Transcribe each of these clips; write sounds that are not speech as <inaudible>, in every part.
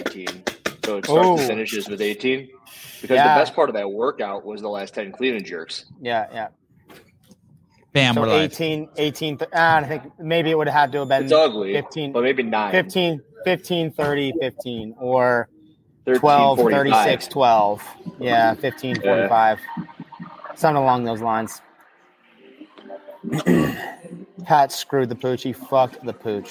18. So it starts Oh. and finishes with 18. Because Yeah. the best part of that workout was the last 10 clean and jerks. Yeah, yeah. Bam, So we're live. 18, 18, th- ah, I think maybe it would have had to have been It's ugly, 15, but maybe nine. 15, 15, 30, 15, or 13, 12, 45. 36, 12. Yeah, 15, 45. Something along those lines. <clears throat> Pat screwed the pooch. He fucked the pooch.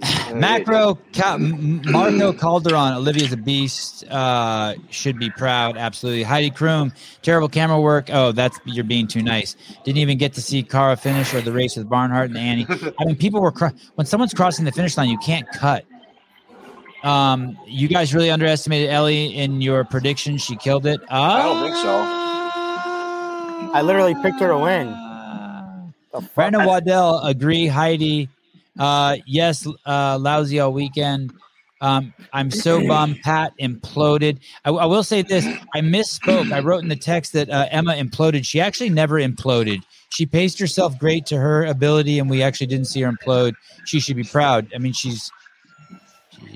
<laughs> Macro Ca- Marco Calderon, Olivia's a beast. Uh, should be proud. Absolutely. Heidi Kroom, terrible camera work. Oh, that's you're being too nice. Didn't even get to see Cara finish or the race with Barnhart and Annie. I mean, people were cro- when someone's crossing the finish line, you can't cut. Um, you guys really underestimated Ellie in your prediction. She killed it. I don't think so. I literally picked her to win. The? Brandon Waddell, agree. Heidi, uh, yes, uh, lousy all weekend. Um, I'm so bummed. Pat imploded. I, I will say this: I misspoke. I wrote in the text that uh, Emma imploded. She actually never imploded. She paced herself great to her ability, and we actually didn't see her implode. She should be proud. I mean, she's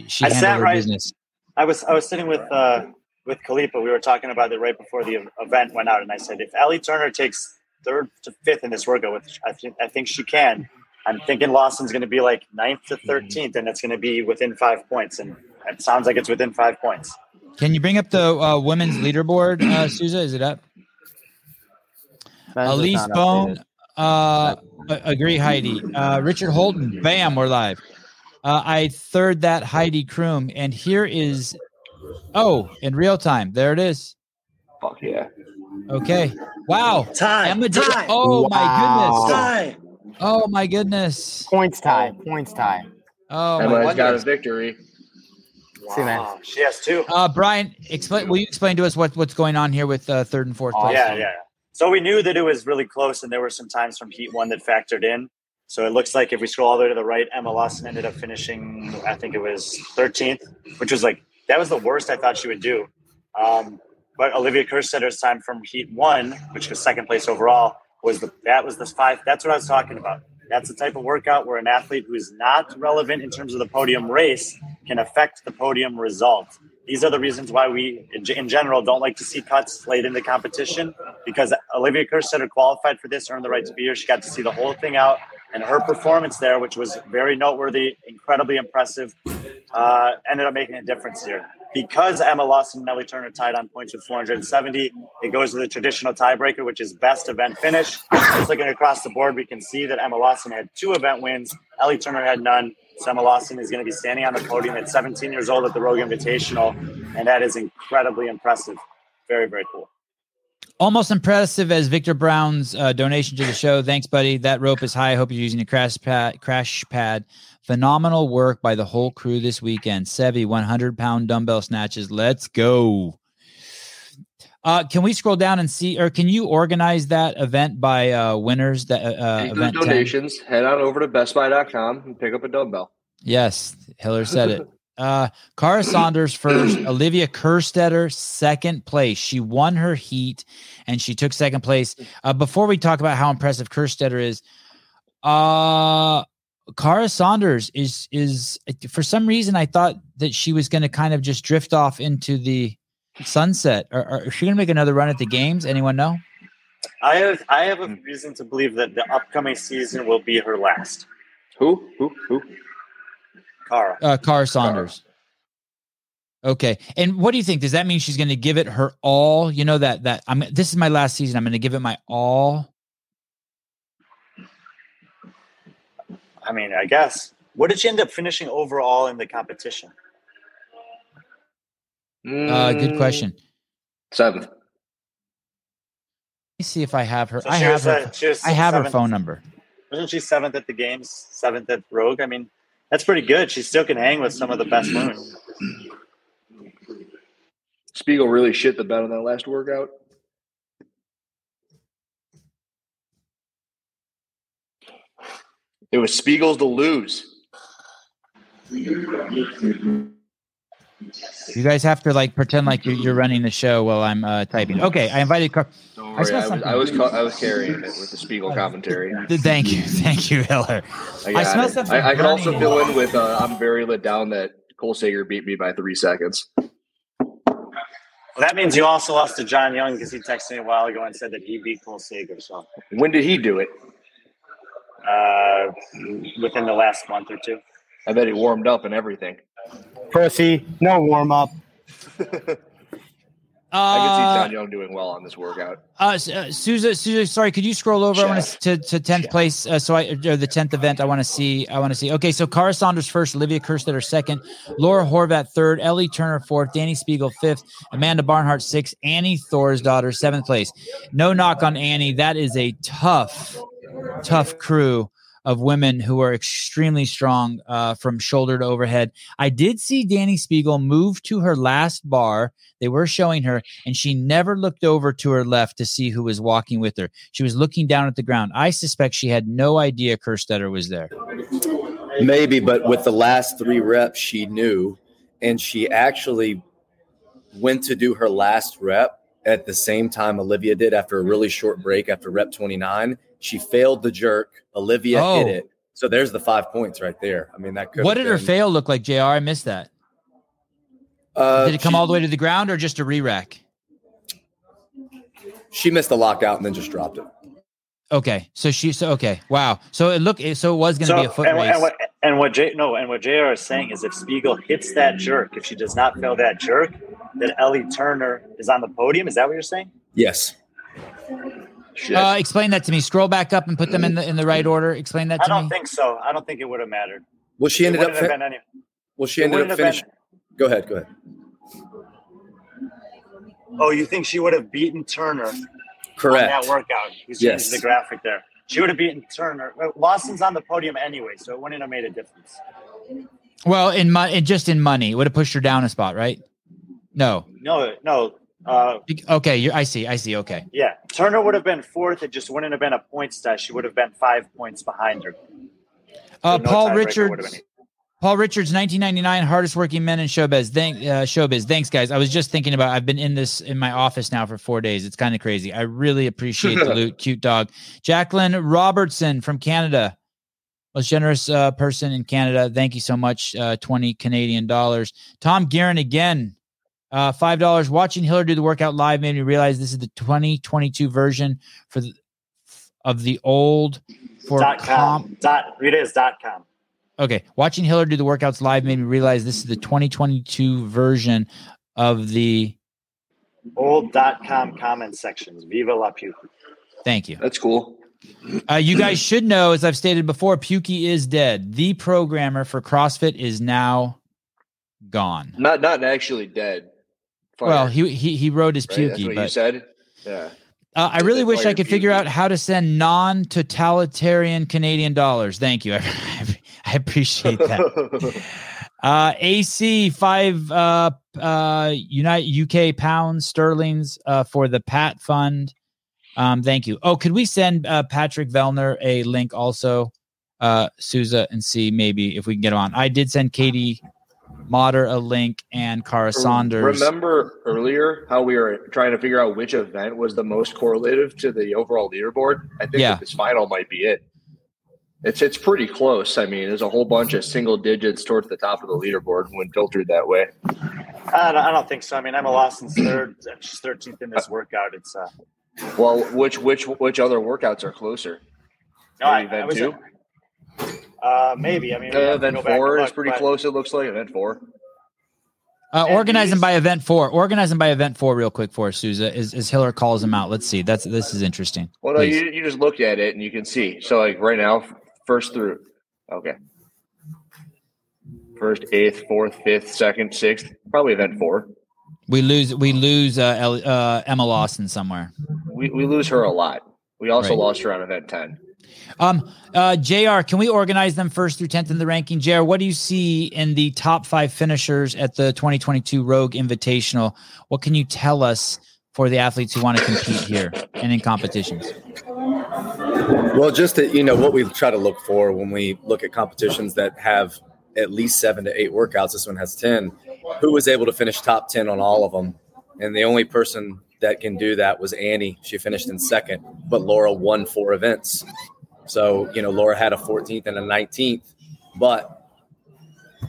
she, I handled sat her right- business. I was I was sitting with uh, with Khalifa. We were talking about it right before the event went out, and I said, if Ellie Turner takes third to fifth in this workout, which I think I think she can, I'm thinking Lawson's going to be like ninth to thirteenth, and it's going to be within five points, and it sounds like it's within five points. Can you bring up the uh, women's leaderboard, uh, <clears throat> Souza? Is it up? Ben's Elise Bone, uh, agree, Heidi. Uh, Richard Holton, bam, we're live. Uh, I third that Heidi Kroom, and here is, oh, in real time, there it is. Fuck yeah. Okay, wow, Time, Emma did- time, oh Wow. my goodness, time. Oh my goodness, Points tie. Points tie. oh my Emma's got a goodness. victory. See, man. Wow, she has two. Uh, Brian, explain. Will you explain to us what, what's going on here with uh, third and fourth place? Yeah, yeah. So we knew that it was really close, and there were some times from Heat One that factored in. So it looks like if we scroll all the way to the right, Emma Lawson ended up finishing, I think it was 13th, which was like that was the worst I thought she would do. Um, but Olivia Kerstetter's time from Heat One, which was second place overall, was the that was the five. That's what I was talking about. That's the type of workout where an athlete who is not relevant in terms of the podium race can affect the podium result. These are the reasons why we, in general, don't like to see cuts late in the competition because Olivia Kerstetter qualified for this, earned the right to be here. She got to see the whole thing out, and her performance there, which was very noteworthy, incredibly impressive, uh, ended up making a difference here. Because Emma Lawson and Ellie Turner tied on points with 470, it goes to the traditional tiebreaker, which is best event finish. Just looking across the board, we can see that Emma Lawson had two event wins. Ellie Turner had none. Lawson is going to be standing on the podium at 17 years old at the Rogue Invitational, and that is incredibly impressive. Very, very cool. Almost impressive as Victor Brown's uh, donation to the show. Thanks, buddy. That rope is high. I hope you're using a crash pad. Crash pad. Phenomenal work by the whole crew this weekend. Sevi, 100 pound dumbbell snatches. Let's go. Uh, can we scroll down and see, or can you organize that event by uh, winners? That uh, those event 10? donations. Head on over to bestbuy.com and pick up a dumbbell. Yes, Hiller said it. <laughs> Uh, Cara Saunders first, Olivia Kerstetter second place. She won her heat and she took second place. Uh, before we talk about how impressive Kerstetter is, uh, Cara Saunders is is for some reason I thought that she was going to kind of just drift off into the sunset. Or, or is she going to make another run at the games? Anyone know? I have I have a reason to believe that the upcoming season will be her last. Who? Who? Who? Cara. Uh, Cara Saunders. Okay, and what do you think? Does that mean she's going to give it her all? You know that that I'm. This is my last season. I'm going to give it my all. I mean, I guess. What did she end up finishing overall in the competition? Uh, good Mm, question. Seventh. Let me see if I have her. So I have her. she was I have her phone number. Wasn't she seventh at the games, seventh at Rogue? I mean, that's pretty good. She still can hang with some of the best women. Spiegel really shit the bed on that last workout. It was Spiegel's to lose. You guys have to like pretend like you're, you're running the show while I'm uh, typing. Okay, I invited. Car- Don't I worry, smell I, was. I was ca- I was carrying it with the Spiegel commentary. Thank you, <laughs> thank you, Hiller. I, I smell it. something I, I can also fill in with uh, I'm very let down that Cole Sager beat me by three seconds. Well, that means you also lost to John Young because he texted me a while ago and said that he beat Cole Sager. So When did he do it? uh, within the last month or two. I bet he warmed up and everything. Pussy, no warm up. <laughs> I can see Uh, John Young doing well on this workout. uh, S- uh, Souza, Souza, sorry, could you scroll over? I want to to tenth place. Uh, so I or the tenth event. I want to see. I want to see. Okay, so Cara Saunders first, Olivia Kerstetter second, Laura Horvat third, Ellie Turner fourth, Danny Spiegel fifth, Amanda Barnhart sixth, Annie Thorisdottir seventh place. No knock on Annie. That is a tough, tough crew of women who are extremely strong uh, from shoulder to overhead. I did see Danny Spiegel move to her last bar. They were showing her, and she never looked over to her left to see who was walking with her. She was looking down at the ground. I suspect she had no idea Kerstetter was there. Maybe, but with the last three reps, she knew, and she actually went to do her last rep at the same time Olivia did after a really short break after rep 29. She failed the jerk. Olivia Oh. hit it. So there's the five points right there. I mean, that could. What have did her fail look like, JR? I missed that. Uh, Did it come she, all the way to the ground or just a re rack? She missed the lockout and then just dropped it. Okay. So she, so okay. Wow. So it looked, so it was going to So, be a foot and, race. and what and what J no and what Jr. is saying is if Spiegel hits that jerk, if she does not fail that jerk, then Ellie Turner is on the podium. Is that what you're saying? Yes. Shit. Uh, explain that to me. Scroll back up and put them in the in the right order. Explain that to me. I don't me. think so. I don't think it would have mattered. Well, she It ended up. wouldn't Fin- any. well, she ended up finishing. been- Go ahead. Go ahead. Oh, you think she would have beaten Turner on Correct. that workout? Who's Yes. the graphic there? She would have beaten Turner. Lawson's on the podium anyway, so it wouldn't have made a difference. well, in money, just in money, it would have pushed her down a spot, right? No. No, no. Uh, Okay. You, I see. I see. Okay. yeah, Turner would have been fourth. It just wouldn't have been a point test. She would have been five points behind her. Uh, So no Paul tiebreaker Richards. Paul Richards, 1999, hardest working men in showbiz. Thank uh, showbiz. Thanks, guys. I was just thinking about. I've been in this in my office now for four days. It's kind of crazy. I really appreciate the <laughs> loot. Cute dog, Jacqueline Robertson from Canada, most generous uh, person in Canada. Thank you so much. Uh, Twenty Canadian dollars. Tom Guerin again, uh, five dollars. Watching Hiller do the workout live made me realize this is the 2022 version for the, of the old for Dot comp com. Dot. Read it as dot com. Okay, watching Hiller do the workouts live made me realize this is the 2022 version of the. Old dot com comment sections. Viva la puke. Thank you. That's cool. Uh, you guys <clears throat> should know, as I've stated before, Pukey is dead. The programmer for CrossFit is now gone. Not not actually dead. Fired, Well, he he he wrote his right? That's Pukey, what you but said. Yeah. uh, I really wish I could figure out how to send non-totalitarian Canadian dollars. Thank you. <laughs> I, I appreciate that. <laughs> Uh, AC five uh uh United UK pounds sterlings uh for the Pat Fund. Um, thank you. Oh, could we send uh, Patrick Vellner a link also, uh, Souza, and see maybe if we can get him on? I did send Katie Motter a link and Cara Saunders. Remember earlier how we were trying to figure out which event was the most correlative to the overall leaderboard? I think Yeah. this final might be it. It's it's pretty close. I mean, there's a whole bunch of single digits towards the top of the leaderboard when filtered that way. I don't, I don't think so. I mean, Emma Lawson's third. She's 13th in this workout. It's uh, Well, which which which other workouts are closer? no, I, Maybe I was two. Uh, maybe. I mean, Uh, event go back and four is look, pretty but- close. It looks like event four. Uh, And organize them by event four. Organize them by event four, real quick for us, Souza. As, as Hiller calls them out. Let's see. That's this is interesting. Well, no, you, you just look at it and you can see. So, like right now, first through, okay, first, eighth, fourth, fifth, second, sixth, probably event four. We lose. We lose uh, El- uh, Emma Lawson somewhere. We, we lose her a lot. We also Right. lost her on event ten. Um, uh, Jr. Can we organize them first through tenth in the ranking? Jr. What do you see in the top five finishers at the 2022 Rogue Invitational? What can you tell us for the athletes who want to compete here and in competitions? Well, just to, you know what we try to look for when we look at competitions that have at least seven to eight workouts. This one has ten. Who was able to finish top ten on all of them? And the only person that can do that was Annie. She finished in second, but Laura won four events. So you know Laura had a 14th and a 19th, but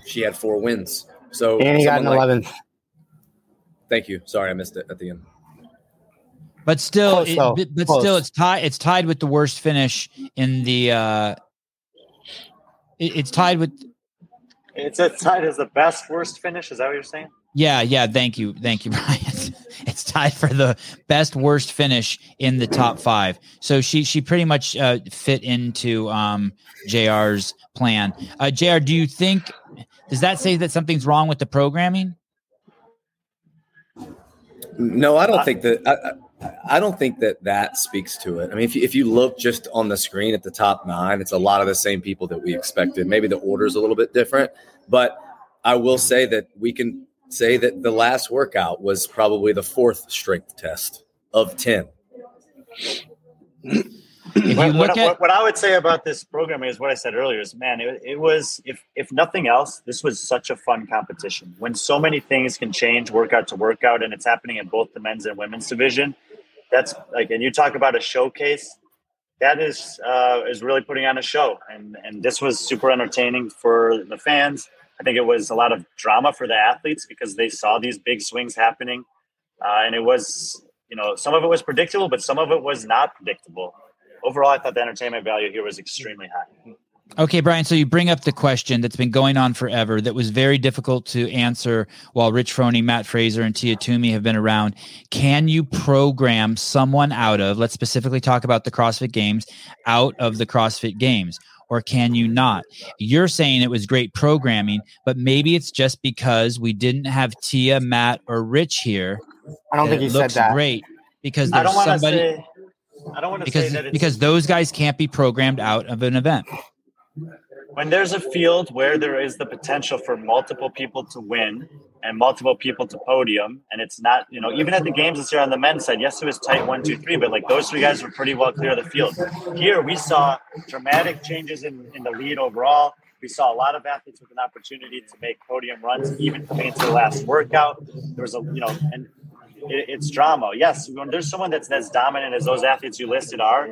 she had four wins. So And he got an like- 11th. Thank you. Sorry, I missed it at the end. But still, Close, it- but, but Close. still, it's tied. It's tied with the worst finish in the. uh it- It's tied with. It's a tied as the best worst finish. Is that what you're saying? Yeah, yeah. Thank you, thank you, <laughs> Brian. it's tied for the best worst finish in the top five. So she she pretty much uh, fit into um Jr's plan. Uh, Jr, do you think? Does that say that something's wrong with the programming? No, I don't think that. I, I- I don't think that that speaks to it. I mean, if you, if you look just on the screen at the top nine, it's a lot of the same people that we expected. Maybe the order's a little bit different, but I will say that we can say that the last workout was probably the fourth strength test of ten. What, what, at what, what I would say about this programming is what I said earlier is man, it, it was if if nothing else, this was such a fun competition. When so many things can change workout to workout, and it's happening in both the men's and women's division. That's like, and you talk about a showcase. That is uh, is really putting on a show, and and this was super entertaining for the fans. I think it was a lot of drama for the athletes because they saw these big swings happening, uh, and it was you know some of it was predictable, but some of it was not predictable overall, I thought the entertainment value here was extremely high. Okay, Brian. So you bring up the question that's been going on forever that was very difficult to answer while Rich Froning, Matt Fraser, and Tia Toomey have been around. Can you program someone out of, let's specifically talk about the CrossFit Games, out of the CrossFit Games? Or can you not? You're saying it was great programming, but maybe it's just because we didn't have Tia, Matt, or Rich here. I don't think he looks said that. great because I there's don't somebody say. I don't want to say that it's, because those guys can't be programmed out of an event. when there's a field where there is the potential for multiple people to win and multiple people to podium, and it's not, you know, even at the games this year on the men's side, yes, it was tight one, two, three, but like those three guys were pretty well clear of the field. Here we saw dramatic changes in, in the lead overall. We saw a lot of athletes with an opportunity to make podium runs, even coming into the last workout. There was a, you know, and it, it's drama. Yes, when there's someone that's as dominant as those athletes you listed are,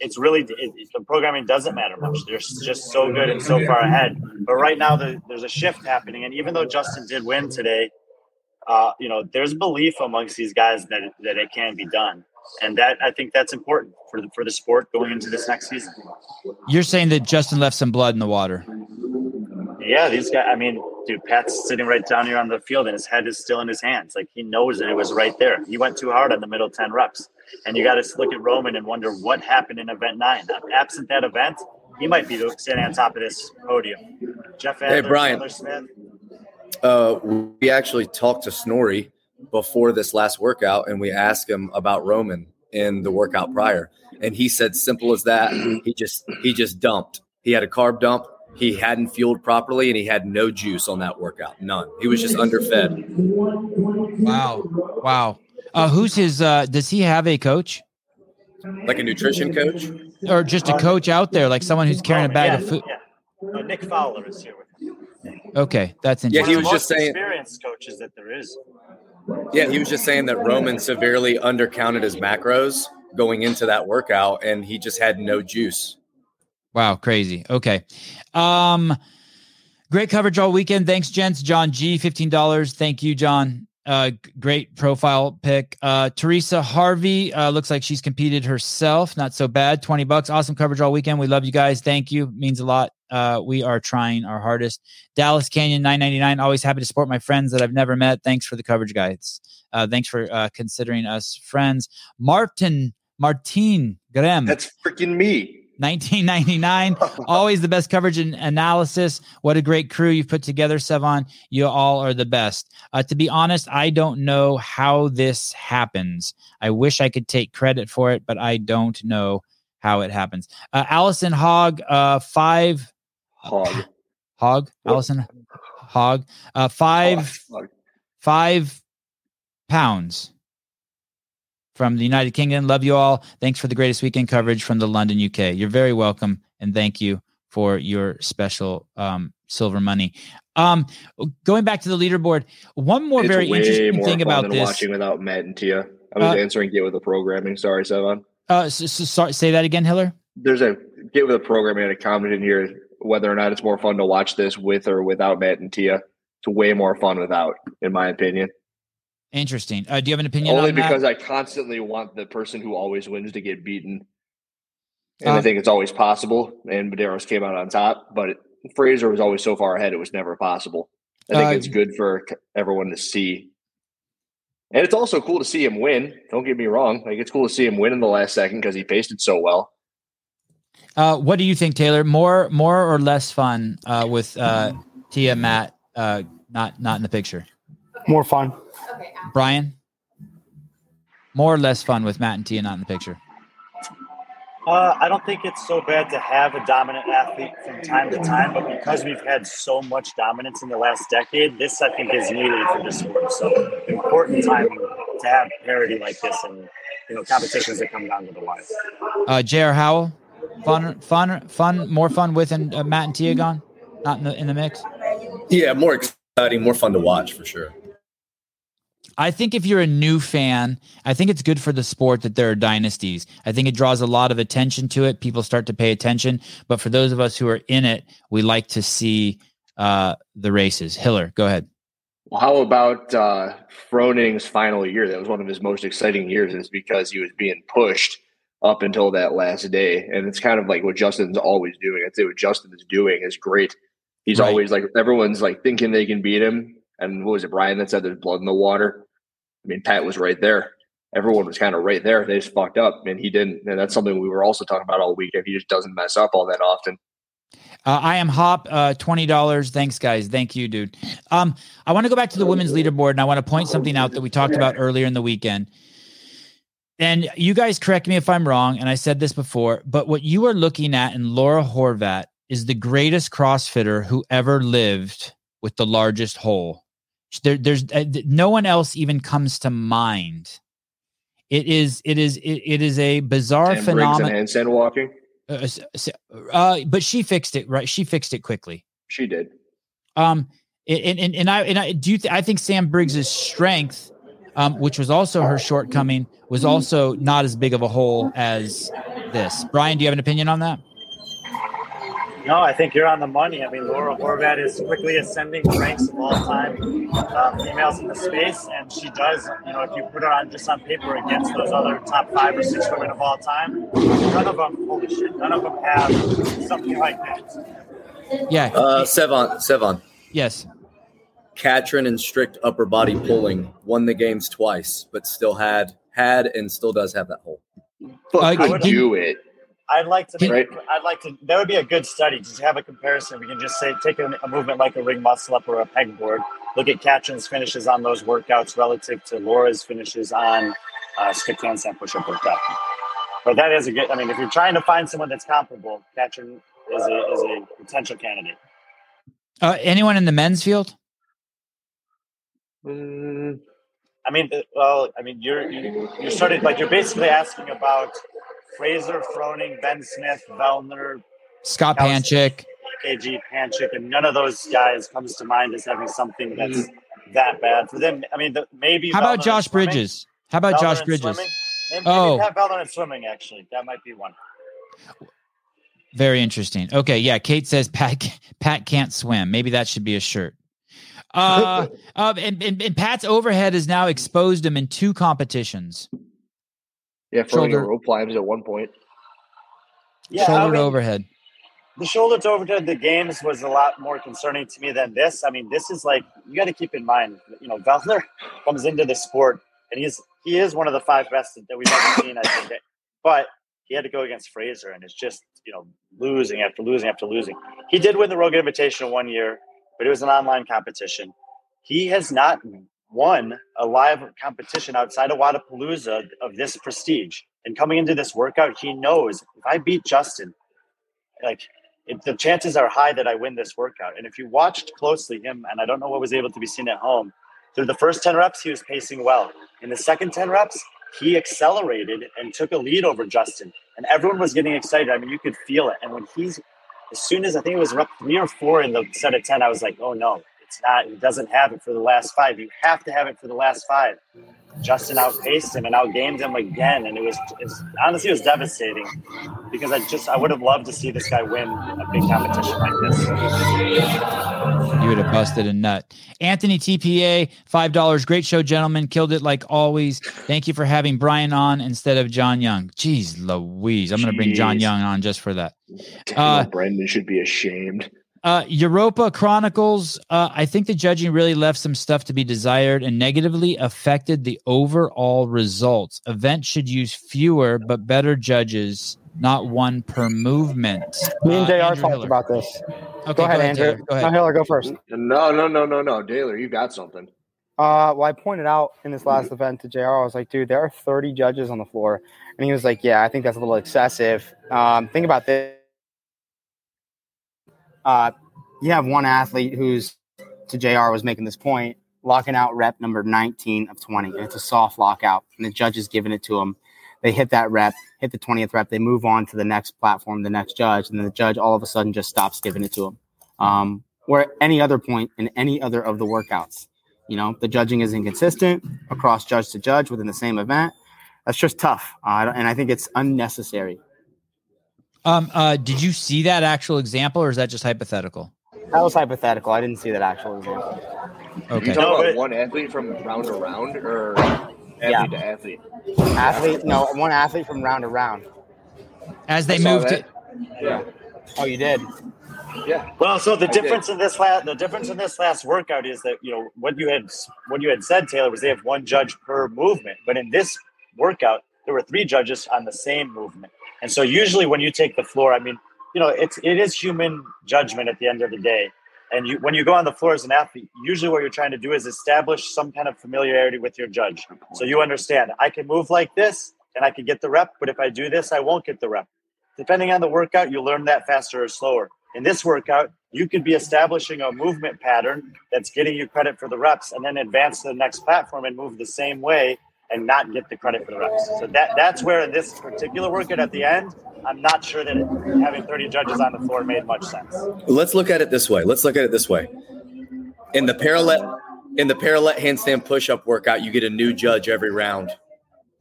it's really it, the programming doesn't matter much. They're just so good and so far ahead. But right now, the, there's a shift happening, and even though Justin did win today, uh, you know, there's belief amongst these guys that that it can be done, and that I think that's important for the for the sport going into this next season. You're saying that Justin left some blood in the water. Yeah, these guys. I mean, dude, Pat's sitting right down here on the field, and his head is still in his hands. Like he knows that it was right there. He went too hard on the middle ten reps, and you got to look at Roman and wonder what happened in event nine. Absent that event, he might be standing on top of this podium. Jeff Adler, Hey, Brian. Smith. Uh, we actually talked to Snorri before this last workout, and we asked him about Roman in the workout prior, and he said, "Simple as that. He just he just dumped. He had a carb dump. He hadn't fueled properly, and he had no juice on that workout. None. He was just underfed. Wow. Wow. Uh, who's his uh does he have a coach? Like a nutrition coach. Or just a coach out there, like someone who's carrying a bag yeah, of food? Yeah. Uh, Nick Fowler is here with him. Okay, that's interesting. Yeah, interesting. he was the just most saying- experienced coaches that there is. Yeah, he was just saying that Roman severely undercounted his macros going into that workout, and he just had no juice. Wow, crazy. Okay. Um great coverage all weekend. Thanks, gents. John G, $15. Thank you, John. Uh great profile pick. Uh Teresa Harvey uh looks like she's competed herself. Not so bad. 20 bucks. Awesome coverage all weekend. We love you guys. Thank you. Means a lot. Uh we are trying our hardest. Dallas Canyon 999. Always happy to support my friends that I've never met. Thanks for the coverage, guys. Uh thanks for uh considering us friends. Martin Martin Graham. That's freaking me. 1999. <laughs> Always the best coverage and analysis. What a great crew you've put together, Sevan. You all are the best. Uh, to be honest, I don't know how this happens. I wish I could take credit for it, but I don't know how it happens. Uh, Allison Hogg, uh, five Hog. Hog? Allison Hogg, uh, five five pounds from the United Kingdom. Love you all. Thanks for the greatest weekend coverage from the London, UK. You're very welcome, and thank you for your special um, silver money. Um, going back to the leaderboard, one more It's very interesting more thing about this. watching without Matt and Tia. I was Uh, answering get with the programming. Sorry, Sevan. Uh, so, so, sorry, say that again, Hiller. There's a get with the programming and a comment in here whether or not it's more fun to watch this with or without Matt and Tia. it's way more fun without, in my opinion. Interesting. Uh, do you have an opinion? Only on that? because I constantly want the person who always wins to get beaten, and I Um, think it's always possible. And Medeiros came out on top, but it, Fraser was always so far ahead; it was never possible. I think Uh, it's good for everyone to see, and it's also cool to see him win. Don't get me wrong; like it's cool to see him win in the last second because he paced it so well. Uh, what do you think, Taylor? More, more or less fun uh, with uh, Tia, Matt, uh, not not in the picture. More fun. Brian, more or less fun with Matt and Tia not in the picture. Uh, I don't think it's so bad to have a dominant athlete from time to time, but because we've had so much dominance in the last decade, this I think is needed for the sport. So important time to have parity like this and you know competitions that come down to the wire. Uh, J.R. Howell, fun, fun, fun, more fun with and uh, Matt and Tia gone, not in the in the mix. Yeah, more exciting, more fun to watch for sure. I think if you're a new fan, I think it's good for the sport that there are dynasties. I think it draws a lot of attention to it. People start to pay attention. But for those of us who are in it, we like to see uh, the races. Hiller, go ahead. Well, how about uh, Froning's final year? That was one of his most exciting years. It's because he was being pushed up until that last day, and it's kind of like what Justin's always doing. I'd say what Justin is doing is great. He's Right. always like everyone's like thinking they can beat him. And what was it, Brian that said there's blood in the water? I mean, Pat was right there. Everyone was kind of right there. They just fucked up, and he didn't. And that's something we were also talking about all weekend. He just doesn't mess up all that often. Uh, I am Hop, uh, twenty dollars. Thanks, guys. Thank you, dude. Um, I want to go back to the women's leaderboard, and I want to point something out that we talked about earlier in the weekend. And you guys correct me if I'm wrong, and I said this before, but what you are looking at in Laura Horvat is the greatest CrossFitter who ever lived with the largest hole. There, there's uh, no one else even comes to mind. It is, it is, it, it is a bizarre phenomenon. And phenomenon. handstand walking. Uh, s- s- uh, but she fixed it, right? She fixed it quickly. She did. Um, and and, and I and I do you th- I think Sam Briggs's strength, um, which was also her shortcoming, was also not as big of a hole as this. Brian, do you have an opinion on that? No, I think you're on the money. I mean, Laura Horvat is quickly ascending the ranks of all time um, females in the space, and she does. You know, if you put her on just on paper against those other top five or six women of all time, none of them, holy shit, none of them have something like that. Yeah. Uh, Sevan, Sevan, yes. Katrin and strict upper body pulling won the games twice, but still had had and still does have that hole. But Uh, could do it. I'd like to. Make, Right. I'd like to. That would be a good study to have a comparison. We can just say take a, a movement like a ring muscle up or a pegboard. Look at Katrin's finishes on those workouts relative to Laura's finishes on uh, strict handstand push-up workout. But that is a good. I mean, if you're trying to find someone that's comparable, Katrin is a is a potential candidate. Uh, anyone in the men's field? Mm, I mean, uh, well, I mean, you're you, you're sort of like you're basically asking about Fraser, Froning, Ben Smith, Vellner, Scott That Panchik. KG, Panchik, and none of those guys comes to mind as having something that's that bad for them. I mean, the, maybe. How Vellner about in Josh. Bridges? How about Vellner Josh Bridges? Maybe, Oh. maybe Pat Vellner in swimming. Actually, that might be one. Very interesting. Okay, yeah. Kate says Pat Pat can't swim. Maybe that should be a shirt. Uh, <laughs> uh and, and, and Pat's overhead has now exposed him in two competitions. Yeah, throwing Shoulder- rope climbs at one point. Yeah, I shoulder mean, to overhead. the shoulder to overhead the games was a lot more concerning to me than this. I mean, this is like you got to keep in mind, you know, Vellner <laughs> comes into the sport and he's he is one of the five best that we've ever seen. I think, but he had to go against Fraser and it's just you know losing after losing after losing. He did win the Rogue Invitational one year, but it was an online competition. He has not won a live competition outside of Wadapalooza of this prestige. And coming into this workout, he knows if I beat Justin, like it, the chances are high that I win this workout. And if you watched closely him, and I don't know what was able to be seen at home, through the first 10 reps, he was pacing well. In the second 10 reps, he accelerated and took a lead over Justin. And everyone was getting excited. I mean, you could feel it. And when he's, as soon as I think it was rep three or four in the set of 10, I was like, oh no, It's not. He doesn't have it for the last five. You have to have it for the last five. Justin outpaced him and outgamed him again, and it was, it was honestly it was devastating because I just I would have loved to see this guy win a big competition like this. You would have busted a nut. Anthony TPA, five dollars. Great show, gentlemen. Killed it like always. Thank you for having Brian on instead of John Young. Jeez Louise. I'm gonna bring John Young on just for that. Damn, Uh, Brendan should be ashamed. Uh, Europa Chronicles. Uh, I think the judging really left some stuff to be desired and negatively affected the overall results. Events should use fewer but better judges, not one per movement. Me and Uh, JR Andrew talked Hiller. about this. Okay, go ahead, Andrew. Taylor. Go No, ahead. Hiller, go first. No, no, no, no, no. Taylor, you got something. Uh, well, I pointed out in this last event to JR, I was like, dude, there are 30 judges on the floor. And he was like, yeah, I think that's a little excessive. Um, think about this. Uh, you have one athlete who's, to JR, was making this point, locking out rep number 19 of 20. And it's a soft lockout. And the judge is giving it to him. They hit that rep, hit the 20th rep. They move on to the next platform, the next judge. And then the judge all of a sudden just stops giving it to him. Um, at any other point in any other of the workouts, you know, the judging is inconsistent across judge to judge within the same event. That's just tough, uh, and I think it's unnecessary. Um, uh, did you see that actual example, or is that just hypothetical? That was hypothetical. I didn't see that actual example. Okay. You talking No, about but- one athlete from round to round or athlete Yeah. to athlete? Athlete, no, one athlete from round to round. As they I saw moved, that. Yeah. Oh, you did. Yeah. Well, so the I did. difference in this last the difference in this last workout is that you know what you had what you had said, Taylor, was they have one judge per movement, but in this workout there were three judges on the same movement, and so usually when you take the floor, I mean, you know, it's it is human judgment at the end of the day, and you when you go on the floor as an athlete, usually what you're trying to do is establish some kind of familiarity with your judge, so you understand I can move like this and I can get the rep, but if I do this, I won't get the rep. Depending on the workout, you learn that faster or slower. In this workout, you could be establishing a movement pattern that's getting you credit for the reps and then advance to the next platform and move the same way and not get the credit for the reps. So that that's where in this particular workout at the end, I'm not sure that having 30 judges on the floor made much sense. Let's look at it this way. Let's look at it this way. In the parallel in the parallel handstand push-up workout, you get a new judge every round.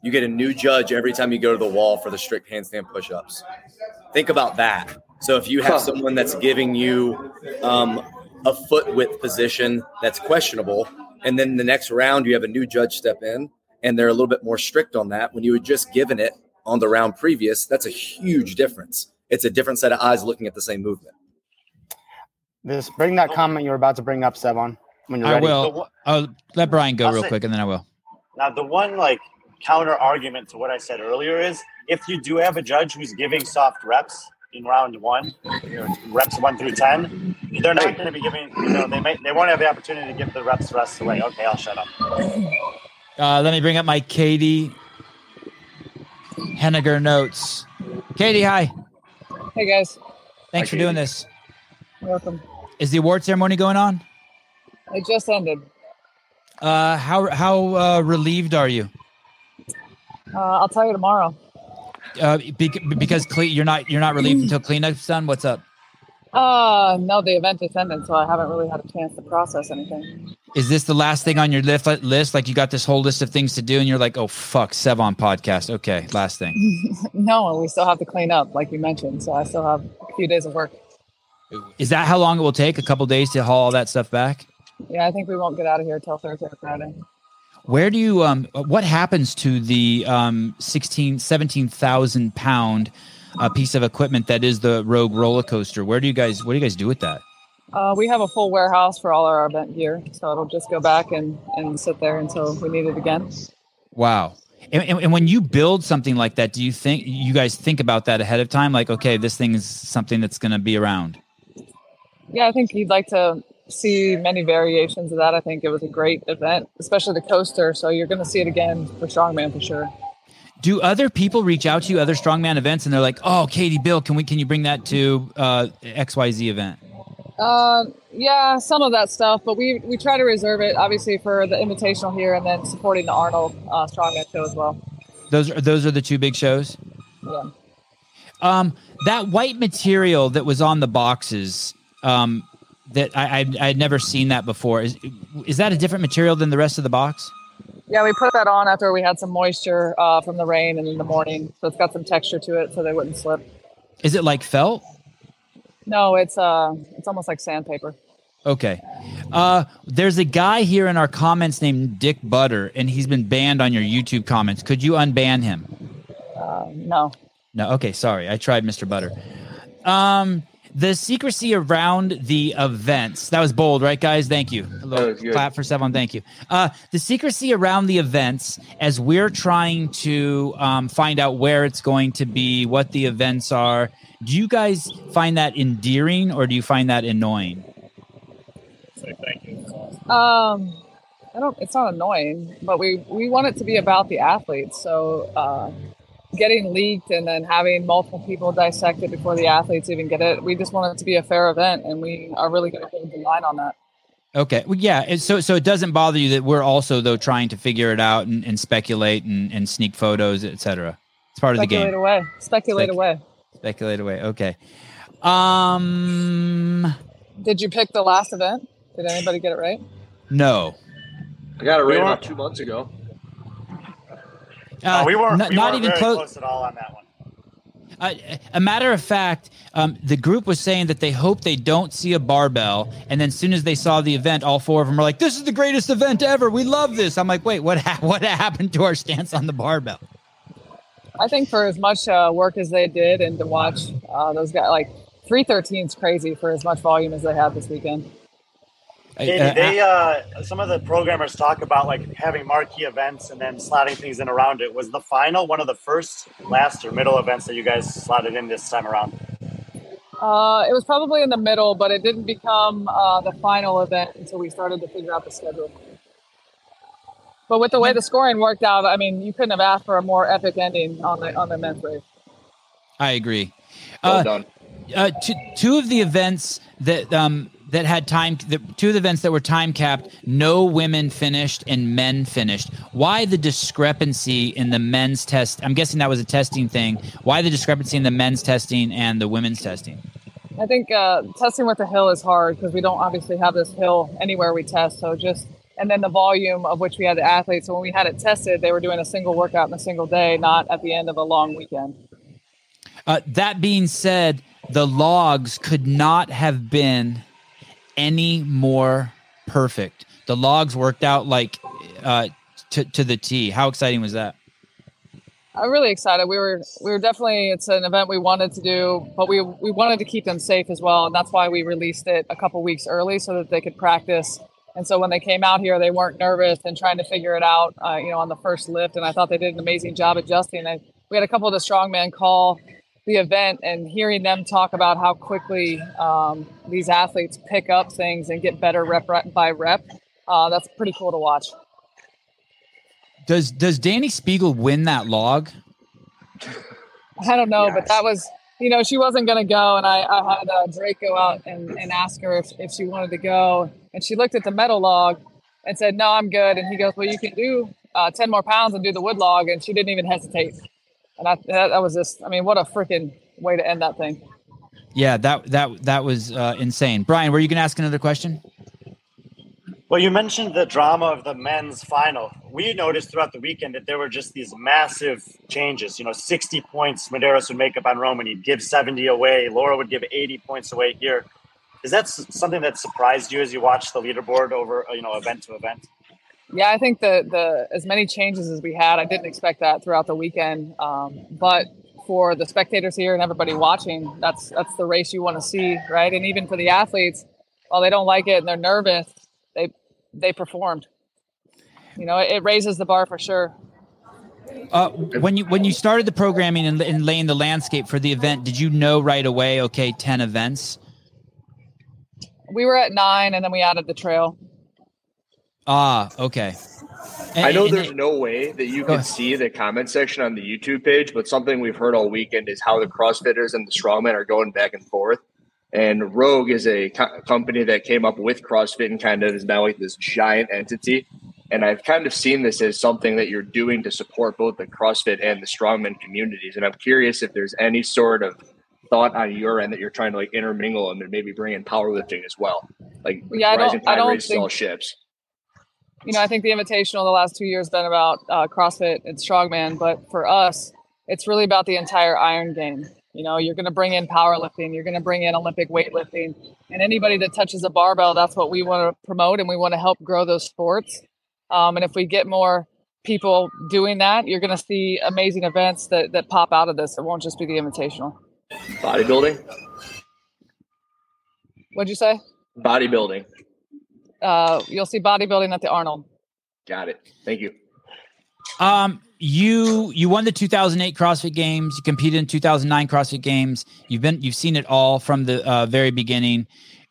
You get a new judge every time you go to the wall for the strict handstand push-ups. Think about that. So if you have Huh. someone that's giving you um, a foot width position that's questionable, and then the next round you have a new judge step in, and they're a little bit more strict on that. When you had just given it on the round previous, that's a huge difference. It's a different set of eyes looking at the same movement. This bring that comment you were about to bring up, Sevan, when you're I ready. The will. one- I'll let Brian go I'll real say- quick, and then I will. Now, the one like counter argument to what I said earlier is if you do have a judge who's giving soft reps in round one, you know, reps one through ten, they're not going to be giving. You know, they may they won't have the opportunity to give the reps the rest of the way. Okay, I'll shut up. Uh, let me bring up my Katie Henniger notes. Katie, hi. Hey guys, Thanks Hi, for doing Katie. this. welcome. Is the award ceremony going on? It just ended. Uh, how how uh, relieved are you? Uh, I'll tell you tomorrow. Uh, bec- because cle- you're not you're not relieved <clears throat> until cleanup's done. What's up? Uh, no, the event is ended, so I haven't really had a chance to process anything. Is this the last thing on your list? List like you got this whole list of things to do, and you're like, oh fuck, Sevan podcast. Okay, last thing. <laughs> no, we still have to clean up, like you mentioned. So I still have a few days of work. Is that how long it will take? A couple days to haul all that stuff back? Yeah, I think we won't get out of here till Thursday or Friday. Where do you um what happens to the um 16 17,000 pound uh, piece of equipment that is the Rogue roller coaster? Where do you guys what do you guys do with that? Uh, we have a full warehouse for all our event gear, so it'll just go back and, and sit there until we need it again. Wow. And, and, and when you build something like that, do you think you guys think about that ahead of time? Like, okay, this thing is something that's going to be around. Yeah, I think you'd like to see many variations of that. I think it was a great event, especially the coaster. So you're going to see it again for Strongman for sure. Do other people reach out to you, other strongman events, and they're like, "Oh, Katie, Bill, can we can you bring that to uh, X Y Z event?" Uh, yeah, some of that stuff, but we we try to reserve it obviously for the invitational here, and then supporting the Arnold uh, Strongman show as well. Those are those are the two big shows. Yeah. Um, that white material that was on the boxes, um, that I, I I'd never seen that before. Is is that a different material than the rest of the box? Yeah, we put that on after we had some moisture uh, from the rain and in the morning, so it's got some texture to it, so they wouldn't slip. Is it like felt? No, it's uh, it's almost like sandpaper. Okay. Uh, there's a guy here in our comments named Dick Butter, and he's been banned on your YouTube comments. Could you unban him? Uh, no. No. Okay. Sorry. I tried Mr. Butter. Um, the secrecy around the events. That was bold, right, guys? Thank you. Hello. Clap for seven. Thank you. Uh, the secrecy around the events as we're trying to um, find out where it's going to be, what the events are. Do you guys find that endearing or do you find that annoying? thank you. Um, I don't. It's not annoying, but we we want it to be about the athletes. So uh, getting leaked and then having multiple people dissect it before the athletes even get it. We just want it to be a fair event, and we are really going to hold the line on that. Okay. Well, yeah. So, so it doesn't bother you that we're also though trying to figure it out and, and speculate and, and sneak photos, etc. It's part Speculate of the game. away. Speculate Spec- away. Speculate away. Okay. Um. Did you pick the last event? Did anybody get it right? No. I got it right about two months ago. Uh, Oh, we weren't, n- we not weren't even very close. close at all on that one. Uh, a matter of fact, um, the group was saying that they hope they don't see a barbell, and then as soon as they saw the event, all four of them were like, "This is the greatest event ever. We love this." I'm like, "Wait, what? Ha- <laughs> what happened to our stance on the barbell?" I think for as much uh, work as they did and to watch uh, those guys, like 313 is crazy for as much volume as they had this weekend. Katie, Uh, they uh, some of the programmers talk about like having marquee events and then slotting things in around it. Was the final one of the first, last, or middle events that you guys slotted in this time around? Uh, it was probably in the middle, but it didn't become uh, the final event until we started to figure out the schedule. But with the way the scoring worked out, I mean, you couldn't have asked for a more epic ending on the on the men's race. I agree. Well Uh, done. uh, two, two of the events that um, that had time, the, two of the events that were time capped, no women finished and men finished. Why the discrepancy in the men's test? I'm guessing that was a testing thing. Why the discrepancy in the men's testing and the women's testing? I think uh, testing with the hill is hard because we don't obviously have this hill anywhere we test. So just and then the volume of which we had the athletes. So when we had it tested, they were doing a single workout in a single day, not at the end of a long weekend. Uh, that being said, the logs could not have been any more perfect. The logs worked out like uh, to to the T. How exciting was that? I'm really excited. We were we were definitely it's an event we wanted to do, but we we wanted to keep them safe as well, and that's why we released it a couple weeks early so that they could practice. And so when they came out here, they weren't nervous and trying to figure it out, uh, you know, on the first lift. And I thought they did an amazing job adjusting. And we had a couple of the strongmen call the event and hearing them talk about how quickly um, these athletes pick up things and get better rep by rep. Uh, that's pretty cool to watch. Does does Danny Spiegel win that log? I don't know, but that was, you know, she wasn't going to go. And I, I had uh, Drake go out and, and ask her if, if she wanted to go. And she looked at the metal log and said, no, I'm good. And he goes, well, you can do uh, 10 more pounds and do the wood log. And she didn't even hesitate. And I, that, that was just, I mean, what a freaking way to end that thing. Yeah, that that that was uh, insane. Brian, were you going to ask another question? Well, you mentioned the drama of the men's final. We noticed throughout the weekend that there were just these massive changes. You know, 60 points Medeiros would make up on Roman. He'd give 70 away. Laura would give 80 points away here. Is that something that surprised you as you watched the leaderboard over, uh, you know, event to event? Yeah, I think the the as many changes as we had, I didn't expect that throughout the weekend. Um, but for the spectators here and everybody watching, that's that's the race you want to see, right? And even for the athletes, while they don't like it and they're nervous, they they performed. You know, it, it raises the bar for sure. Uh, when you when you started the programming and, and laying the landscape for the event, did you know right away? Okay, ten events. We were at nine, and then we added the trail. Ah, okay. And- I know and- there's no way that you can see the comment section on the YouTube page, but something we've heard all weekend is how the CrossFitters and the strongmen are going back and forth. And Rogue is a co- company that came up with CrossFit and kind of is now like this giant entity. And I've kind of seen this as something that you're doing to support both the CrossFit and the strongman communities. And I'm curious if there's any sort of thought on your end that you're trying to like intermingle them and maybe bring in powerlifting as well? Like Yeah, I don't- rising I don't raises all ships. You know, I think the invitational the last two years been about uh, CrossFit and strongman, but for us, it's really about the entire iron game. You know, you're going to bring in powerlifting, you're going to bring in Olympic weightlifting, and anybody that touches a barbell, that's what we want to promote, and we want to help grow those sports. Um, and if we get more people doing that, you're going to see amazing events that that pop out of this. It won't just be the invitational. Bodybuilding? What'd you say? Bodybuilding. Uh, you'll see bodybuilding at the Arnold. Got it. Thank you. Um, you you won the 2008 CrossFit Games. You competed in 2009 CrossFit Games. You've been you've seen it all from the uh, very beginning.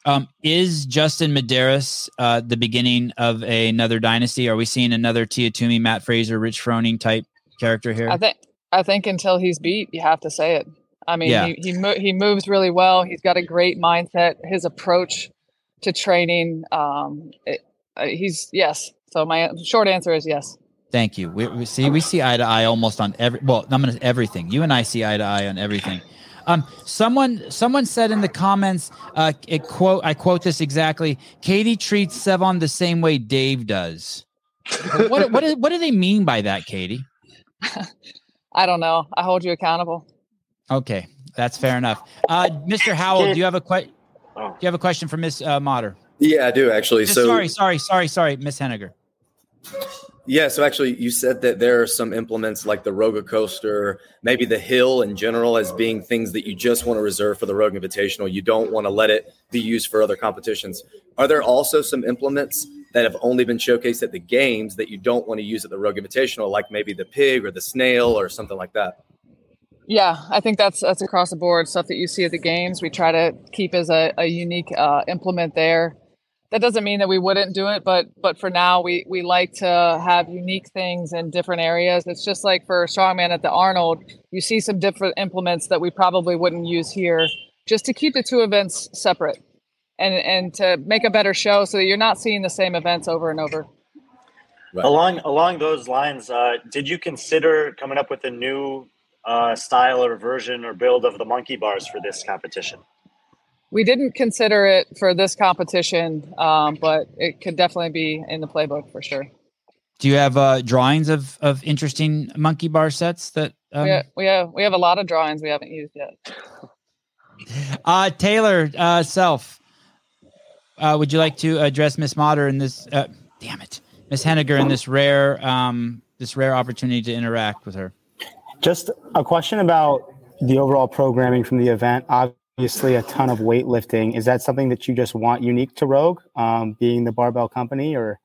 Um, is Justin Medeiros uh, the beginning of a, another dynasty? Are we seeing another Tia Toomey, Matt Fraser, Rich Froning type character here? I think I think until he's beat, you have to say it. I mean, Yeah. he he, mo- he moves really well. He's got a great mindset. His approach to training, um, it, uh, he's yes. So my short answer is yes. Thank you. We, we see we see eye to eye almost on every well, I'm gonna everything. You and I see eye to eye on everything. Um, someone someone said in the comments, uh, it quote I quote this exactly. Katie treats Sevan the same way Dave does. what what do- what do they mean by that, Katie? I don't know. I hold you accountable. Okay, that's fair enough. Uh, Mr. Howell, do you have a que- Oh. Do you have a question for Miss uh, Matter? Yeah, I do actually. Just So sorry, sorry, sorry, sorry, Miss Henniger. Yeah, so actually, you said that there are some implements like the Rogue-A-Coaster, maybe the Hill in general, as being things that you just want to reserve for the Rogue Invitational. You don't want to let it be used for other competitions. Are there also some implements that have only been showcased at the games that you don't want to use at the Rogue Invitational, like maybe the pig or the snail or something like that? Yeah, I think that's that's across the board stuff that you see at the games. We try to keep as a, a unique uh, implement there. That doesn't mean that we wouldn't do it, but but for now we we like to have unique things in different areas. It's just like for strongman at the Arnold, you see some different implements that we probably wouldn't use here, just to keep the two events separate, and and to make a better show so that you're not seeing the same events over and over. Right. Along along those lines, uh, did you consider coming up with a new uh, style or version or build of the monkey bars for this competition? We didn't consider it for this competition, um, but it could definitely be in the playbook for sure. Do you have uh, drawings of of interesting monkey bar sets that? Um, we, have, we have we have a lot of drawings we haven't used yet. <laughs> Uh, Taylor uh, self. Uh, would you like to address Miss Matter in this? Uh, damn it, Miss Henniger in this rare um, this rare opportunity to interact with her. Just a question about the overall programming from the event. Obviously, a ton of weightlifting. Is that something that you just want unique to Rogue, um, being the barbell company, or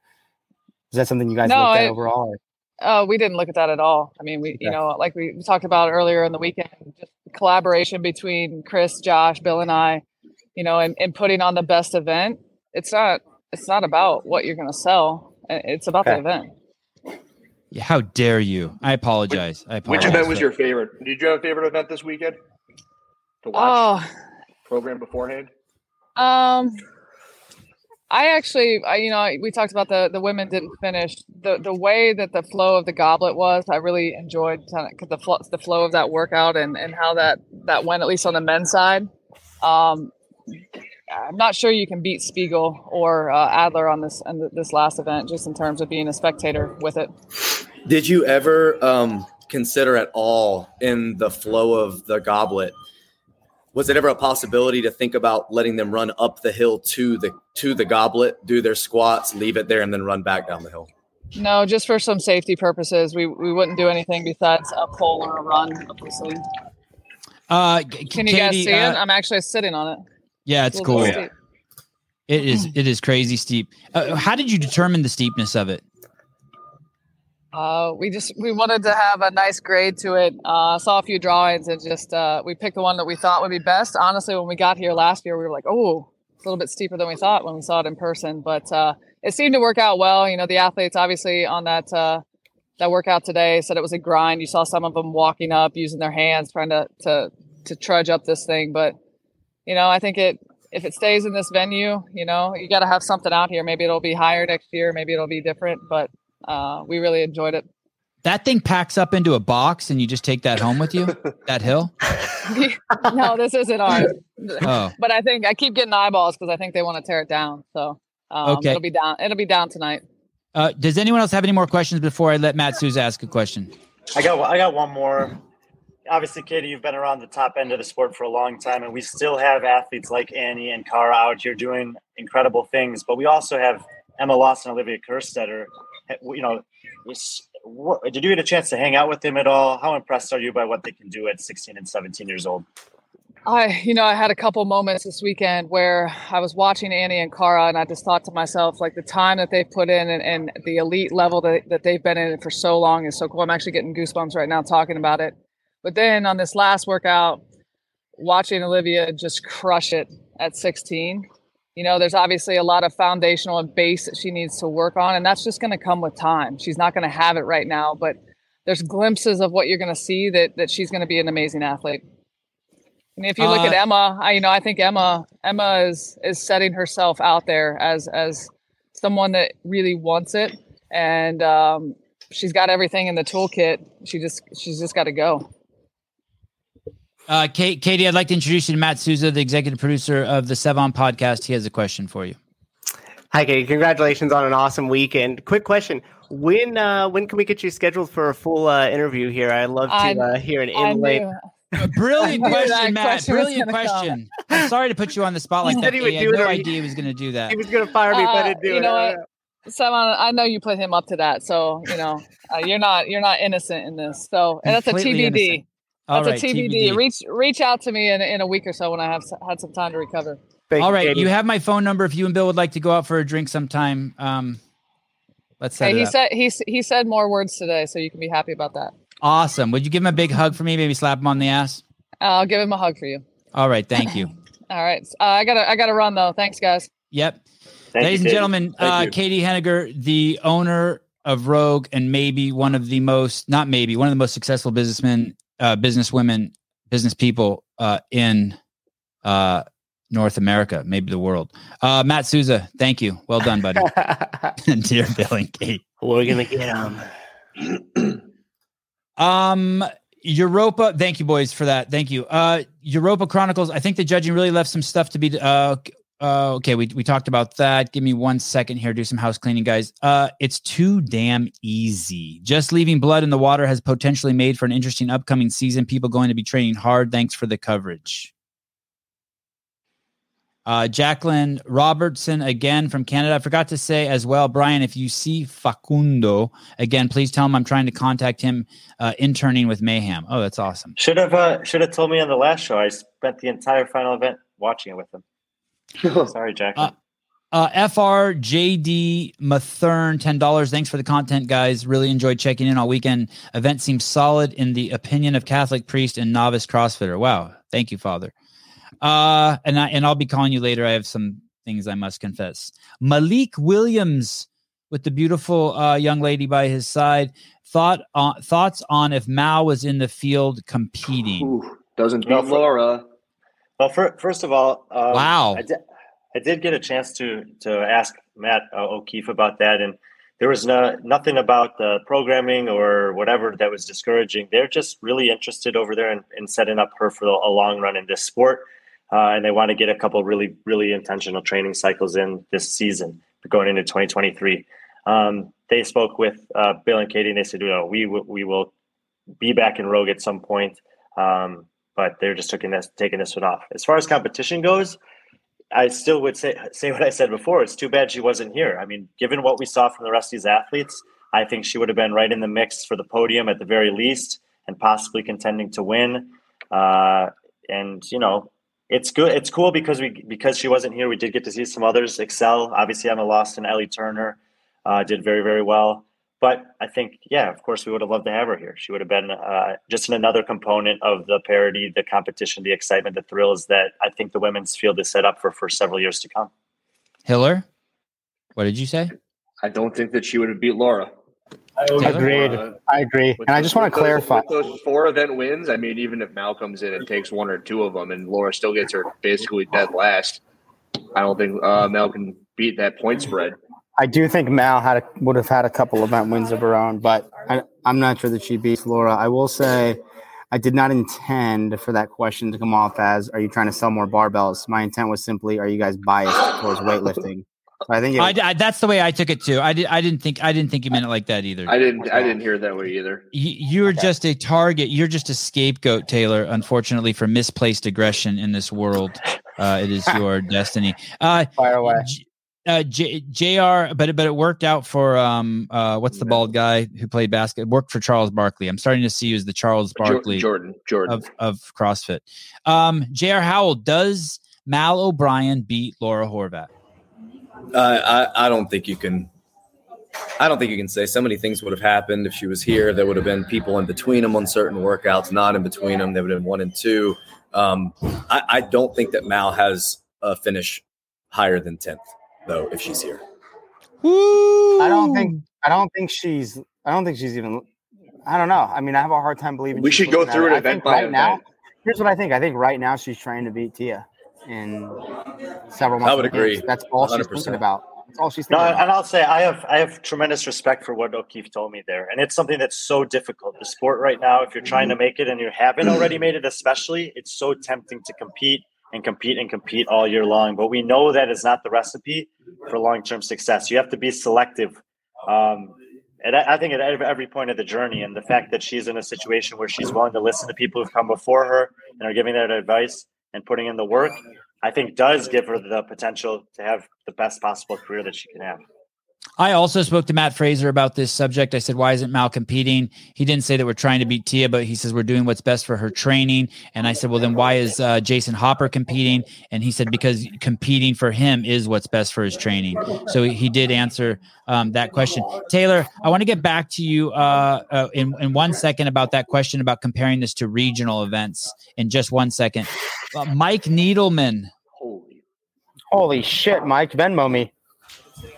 is that something you guys No, looked at I- overall? or- Uh, we didn't look at that at all. I mean, we you know like we talked about earlier in the weekend, just collaboration between Chris, Josh, Bill, and I, you know, and, and putting on the best event. It's not it's not about what you're going to sell. It's about the event. Yeah, how dare you? I apologize. I apologize. Which event was your favorite? Did you have a favorite event this weekend to watch Oh, program beforehand? Um, I actually, I, you know, we talked about the the women didn't finish the the way that the flow of the goblet was. I really enjoyed kind of the flow, the flow of that workout and and how that that went at least on the men's side. Um, I'm not sure you can beat Spiegel or uh, Adler on this on this last event, just in terms of being a spectator with it. Did you ever um, consider at all in the flow of the goblet? Was it ever a possibility to think about letting them run up the hill to the to the goblet, do their squats, leave it there, and then run back down the hill? No, just for some safety purposes, we we wouldn't do anything besides a pull or a run obviously. Uh, K- Can you guys Katie, see it? uh, I'm actually sitting on it. yeah, it's a cool. bit steep. It is. It is crazy steep. Uh, how did you determine the steepness of it? Uh, we just we wanted to have a nice grade to it. Uh, saw a few drawings and just uh, we picked the one that we thought would be best. Honestly, when we got here last year, we were like, oh, it's a little bit steeper than we thought when we saw it in person. But uh, it seemed to work out well. You know, the athletes obviously on that uh, that workout today said it was a grind. You saw some of them walking up, using their hands, trying to to to trudge up this thing. But you know, I think it if it stays in this venue, you know, you got to have something out here. Maybe it'll be higher next year. Maybe it'll be different. But uh, we really enjoyed it. That thing packs up into a box, and you just take that home with you. <laughs> that hill. <laughs> no, this isn't ours. Oh, But I think I keep getting eyeballs because I think they want to tear it down. So um, Okay. it'll be down. It'll be down tonight. uh, does anyone else have any more questions before I let Matt Souza ask a question? I got I got one more. Obviously, Katie, you've been around the top end of the sport for a long time, and we still have athletes like Annie and Kara out here doing incredible things. But we also have Emma Lawson, and Olivia Kerstetter. You know, what- did you get a chance to hang out with them at all? How impressed are you by what they can do at 16 and 17 years old? I, you know, I had a couple moments this weekend where I was watching Annie and Kara, and I just thought to myself, like the time that they've put in and, and the elite level that, that they've been in for so long is so cool. I'm actually getting goosebumps right now talking about it. But then on this last workout, watching Olivia just crush it at 16, you know, there's obviously a lot of foundational and base that she needs to work on, and that's just going to come with time. She's not going to have it right now, but there's glimpses of what you're going to see that that she's going to be an amazing athlete. And if you look Uh, at Emma, I, you know, I think Emma Emma is is setting herself out there as as someone that really wants it, and um, she's got everything in the toolkit. She just she's just got to go. Uh, Kate, Katie, I'd like to introduce you to Matt Souza, the executive producer of the Sevan podcast. He has a question for you. Hi, Katie. Congratulations on an awesome weekend. Quick question: When uh, when can we get you scheduled for a full uh, interview here? I'd love to uh, hear an I inlay. Brilliant <laughs> I knew that question, Matt. question was Brilliant gonna come. question. I'm sorry to put you on the spot like He that. said he would I had no idea he was going to do that. He was going to fire me but I Uh, didn't do you it. know I what? don't know. Simon, I know you put him up to that, so you know uh, you're not you're not innocent in this. So and that's a TBD. innocent. All That's right, a TBD. Reach reach out to me in, in a week or so when I have had some time to recover. Thank All you, Katie. you have my phone number. If you and Bill would like to go out for a drink sometime, um, let's say Hey, he up. said he he said more words today, so you can be happy about that. awesome. Would you give him a big hug for me? Maybe slap him on the ass. I'll give him a hug for you. All right, thank you. <laughs> All right, uh, I gotta I gotta run though. Thanks, guys. Yep. Thank Ladies you, and gentlemen, uh. Katie Henniger, the owner of Rogue, and maybe one of the most, not maybe, one of the most successful businessmen, uh, business women, business people uh, in uh, North America, maybe the world. Uh, Matt Souza, thank you. Well done, buddy. <laughs> <laughs> Dear Bill and Kate. We're gonna get him. <clears throat> Um, Europa. Thank you, boys, for that. Thank you. Uh, Europa Chronicles. I think the judging really left some stuff to be. Uh, uh, okay, we we talked about that. Give me one second here. Do some house cleaning, guys. Uh, it's too damn easy. Just leaving blood in the water has potentially made for an interesting upcoming season. People going to be training hard. Thanks for the coverage. Uh, Jacqueline Robertson again from Canada. I forgot to say as well, Brian, if you see Facundo again, please tell him I'm trying to contact him uh, interning with Mayhem. Oh, that's awesome. Should have uh, should have told me on the last show. I spent the entire final event watching it with him. Sorry, Jack. Uh, FRJD Mathern, ten dollars. Thanks for the content, guys. Really enjoyed checking in all weekend. Event seems solid in the opinion of Catholic priest and novice CrossFitter. Wow, thank you, Father. Uh, and I and I'll be calling you later. I have some things I must confess. Malik Williams with the beautiful uh, young lady by his side. Thought on thoughts on if Mal was in the field competing. Ooh, doesn't beat No, for- Laura. Well, fir- first of all, um, Wow. I did, I did get a chance to to ask Matt uh, O'Keefe about that, and there was no nothing about the programming or whatever that was discouraging. They're just really interested over there in, in setting up her for a long run in this sport, uh, and they want to get a couple really really intentional training cycles in this season going into 2023. Um, they spoke with uh, Bill and Katie, and they said, "You know, we w- we will be back in Rogue at some point." Um, but they're just taking this taking this one off. As far as competition goes, I still would say say what I said before. It's too bad she wasn't here. I mean, given what we saw from the rest of these athletes, I think she would have been right in the mix for the podium at the very least, and possibly contending to win. Uh, and you know, it's good. It's cool because we because she wasn't here. We did get to see some others excel. Obviously, Emma Lawson, Ellie Turner uh, did very very well. But I think, yeah, of course, we would have loved to have her here. She would have been uh, just another component of the parody, the competition, the excitement, the thrills that I think the women's field is set up for for several years to come. Hiller, what did you say? I don't think that she would have beat Laura. I Agreed. Laura, I agree. with And I those- just want to clarify. with those four event wins. I mean, even if Mal comes in and takes one or two of them, and Laura still gets her basically dead last, I don't think uh, Mal can beat that point spread. I do think Mal had a, would have had a couple event wins of her own, but I, I'm not sure that she beats Laura. I will say I did not intend for that question to come off as "Are you trying to sell more barbells?" My intent was simply, "Are you guys biased towards weightlifting?" So I think it, I, I- that's the way I took it too. I did. I didn't think. I didn't think you meant it like that either. I didn't. I didn't hear it that way either. You, you're just a target. You're just a scapegoat, Taylor. Unfortunately, for misplaced aggression in this world, uh, it is your <laughs> destiny. Uh, fire away. J- uh, J- Jr. But it- but it worked out for um uh what's the bald guy who played basket? Worked for Charles Barkley. I'm starting to see you as the Charles Barkley Jordan. Jordan. of of CrossFit. Um, Jr. Howell does Mal O'Brien beat Laura Horvat? Uh, I, I don't think you can. I don't think you can say so many things would have happened if she was here. There would have been people in between them on certain workouts, not in between them. There would have been one and two. Um, I, I don't think that Mal has a finish higher than tenth, though. If she's here, Woo! I don't think I don't think she's I don't think she's even I don't know. I mean, I have a hard time believing We should go through it. it I event think by right now. Here's what I think. I think right now she's trying to beat Tia in several months. I would of games. agree. That's all she's 100%. thinking about. That's all she's No, thinking and. I'll say I have I have tremendous respect for what O'Keefe told me there, and it's something that's so difficult. The sport right now, if you're trying to make it and you haven't already made it, especially, it's so tempting to compete and compete and compete all year long. But we know that is not the recipe for long term success. You have to be selective. Um, and I I think at every every point of the journey, and the fact that she's in a situation where she's willing to listen to people who've come before her and are giving that advice and putting in the work, I think does give her the potential to have the best possible career that she can have. I also spoke to Matt Fraser about this subject. I said, "Why isn't Mal competing?" He didn't say that we're trying to beat Tia, but he says we're doing what's best for her training. And I said, "Well, then why is uh, Jayson Hopper competing?" And he said, "Because competing for him is what's best for his training." So he, did answer um, that question. Taylor, I want to get back to you uh, uh, in in one second about that question about comparing this to regional events. In just one second, uh, Mike Needleman. Holy. Holy shit, Mike, Venmo me.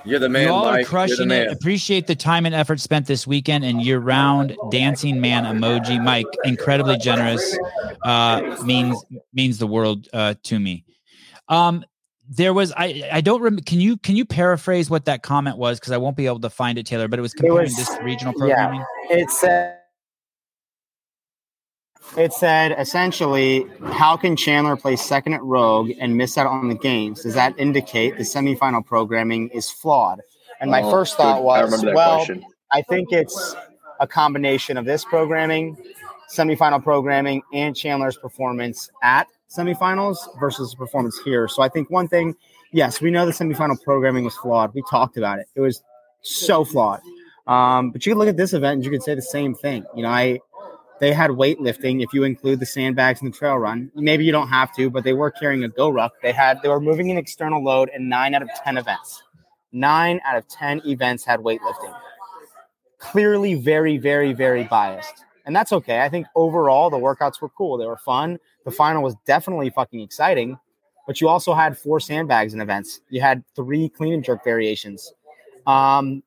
You're the man. you all are You're crushing it. Appreciate the time and effort spent this weekend and year round dancing man emoji. Mike, incredibly generous. Uh, means means the world uh, to me. Um, there was I I don't rem- can you can you paraphrase what that comment was because I won't be able to find it, Taylor. But it was comparing was- this to regional yeah. programming. It said it said essentially, how can Chandler play second at Rogue and miss out on the games? Does that indicate the semifinal programming is flawed? And my Oh, first thought was, that well, question. I think it's a combination of this programming, semifinal programming, and Chandler's performance at semifinals versus the performance here. So I think one thing, yes, we know the semifinal programming was flawed. We talked about it. It was so flawed. Um, but you could look at this event and you could say the same thing. You know, I they had weightlifting if you include the sandbags and the trail run. Maybe you don't have to, but they were carrying a GORUCK. They had they were moving an external load in nine out of ten events. Nine out of ten events had weightlifting clearly very, very, very biased. And that's okay. I think overall the workouts were cool. They were fun. The final was definitely fucking exciting. But you also had four sandbags in events. You had three clean and jerk variations. Um,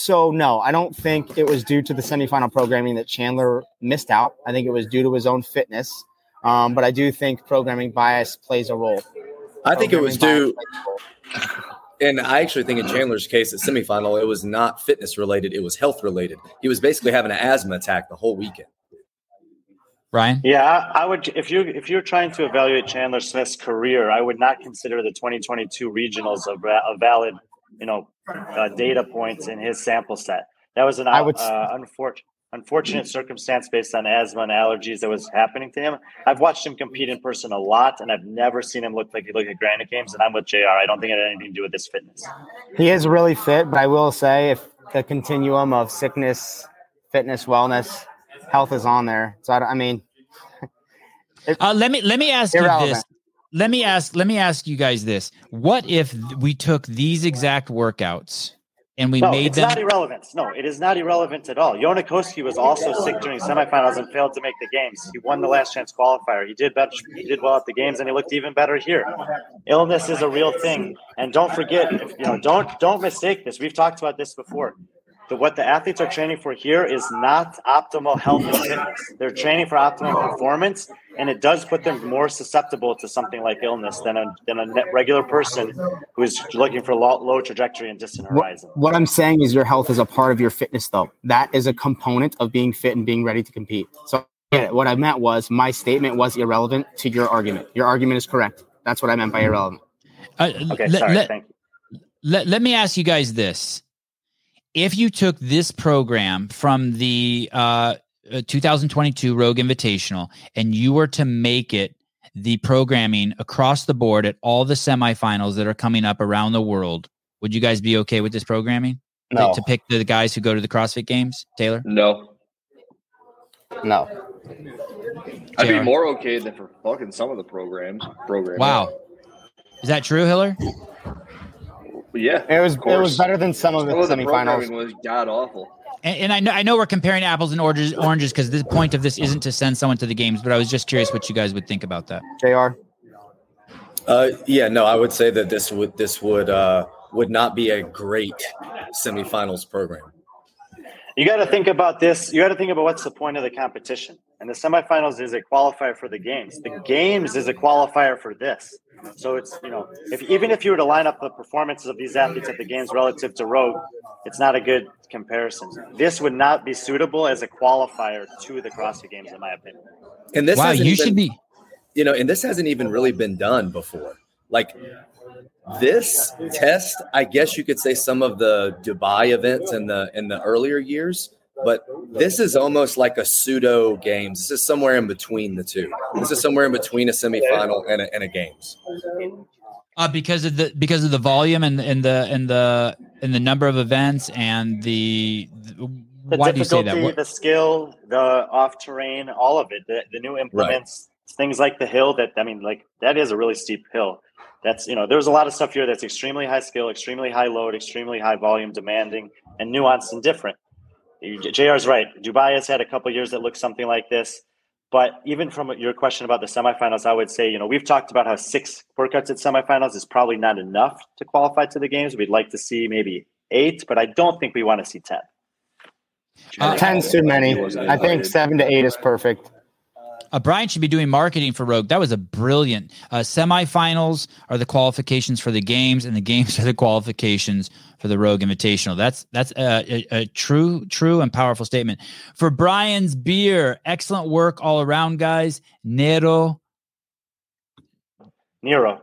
so no, I don't think it was due to the semifinal programming that Chandler missed out. I think it was due to his own fitness. Um, but I do think programming bias plays a role. I think it was due. bias plays a role. And I actually think in Chandler's case at semifinal, it was not fitness related; it was health related. He was basically having an asthma attack the whole weekend. Ryan, Yeah, I, I would if you if you're trying to evaluate Chandler Smith's career, I would not consider the 2022 regionals a, a valid, you know, uh, data points in his sample set. That was an I would- uh, unfortunate unfortunate circumstance based on asthma and allergies that was happening to him. I've watched him compete in person a lot, and I've never seen him look like he looked at Granite Games. And I'm with Jr. I don't think it had anything to do with his fitness. He is really fit, but I will say if the continuum of sickness, fitness, wellness, health is on there. So I, I mean, <laughs> uh, let me let me ask you this. Let me ask let me ask you guys this. What if we took these exact workouts and we no, made it's them not irrelevant. No, it is not irrelevant at all. Jonne Koski was also sick during semifinals and failed to make the games. He won the last chance qualifier. He did better. He did well at the games, and he looked even better here. Illness is a real thing, and don't forget, you know, don't don't mistake this. We've talked about this before. The, what the athletes are training for here is not optimal health and fitness. They're training for optimal performance, and it does put them more susceptible to something like illness than a than a regular person who is looking for low, low trajectory and distant horizon. What, what I'm saying is your health is a part of your fitness, though. That is a component of being fit and being ready to compete. So what I meant was my statement was irrelevant to your argument. Your argument is correct. That's what I meant by irrelevant. Uh, okay, let, sorry. Let, thank you. Let, let me ask you guys this. If you took this program from the uh, uh 2022 Rogue Invitational and you were to make it the programming across the board at all the semifinals that are coming up around the world, would you guys be okay with this programming? No. To, to pick the guys who go to the CrossFit Games, Taylor? No. No. I'd be more okay than for fucking some of the programs. Program. Wow. Is that true, Hiller? Yeah. It was of it was better than some of the Some of the semifinals. was god awful. And, and I know I know we're comparing apples and oranges oranges because the point of this isn't to send someone to the games, but I was just curious what you guys would think about that. Jr. Uh, yeah, no, I would say that this would this would uh, would not be a great semifinals program. You got to think about this. You got to think about what's the point of the competition. And the semifinals is a qualifier for the games. The games is a qualifier for this. So it's you know, if even if you were to line up the performances of these athletes at the games relative to Rogue, it's not a good comparison. This would not be suitable as a qualifier to the CrossFit Games, in my opinion. And this wow, you even- should be. you know, and this hasn't even really been done before. Like this test, I guess you could say some of the Dubai events in the in the earlier years, but this is almost like a pseudo games. This is somewhere in between the two. This is somewhere in between a semifinal and a, and a games. Uh, because of the because of the volume and and the and the and the number of events and the, The why do you say difficulty, that? What- the skill, the off terrain, all of it, the, the new implements, things like the hill that I mean, like that is a really steep hill. That's you know, there's a lot of stuff here that's extremely high skill, extremely high load, extremely high volume, demanding, and nuanced and different. JR's right. Dubai has had a couple years that look something like this. But even from your question about the semifinals, I would say, you know, we've talked about how six workouts at semifinals is probably not enough to qualify to the games. We'd like to see maybe eight, but I don't think we want to see 10. Uh, Ten's too many. I think seven to eight is perfect. Uh, Brian should be doing marketing for Rogue. That was a brilliant. Uh, semifinals are the qualifications for the games, and the games <laughs> are the qualifications for the Rogue Invitational. That's that's a, a, a true, true, and powerful statement. For Brian's beer, excellent work all around, guys. Nero, Nero,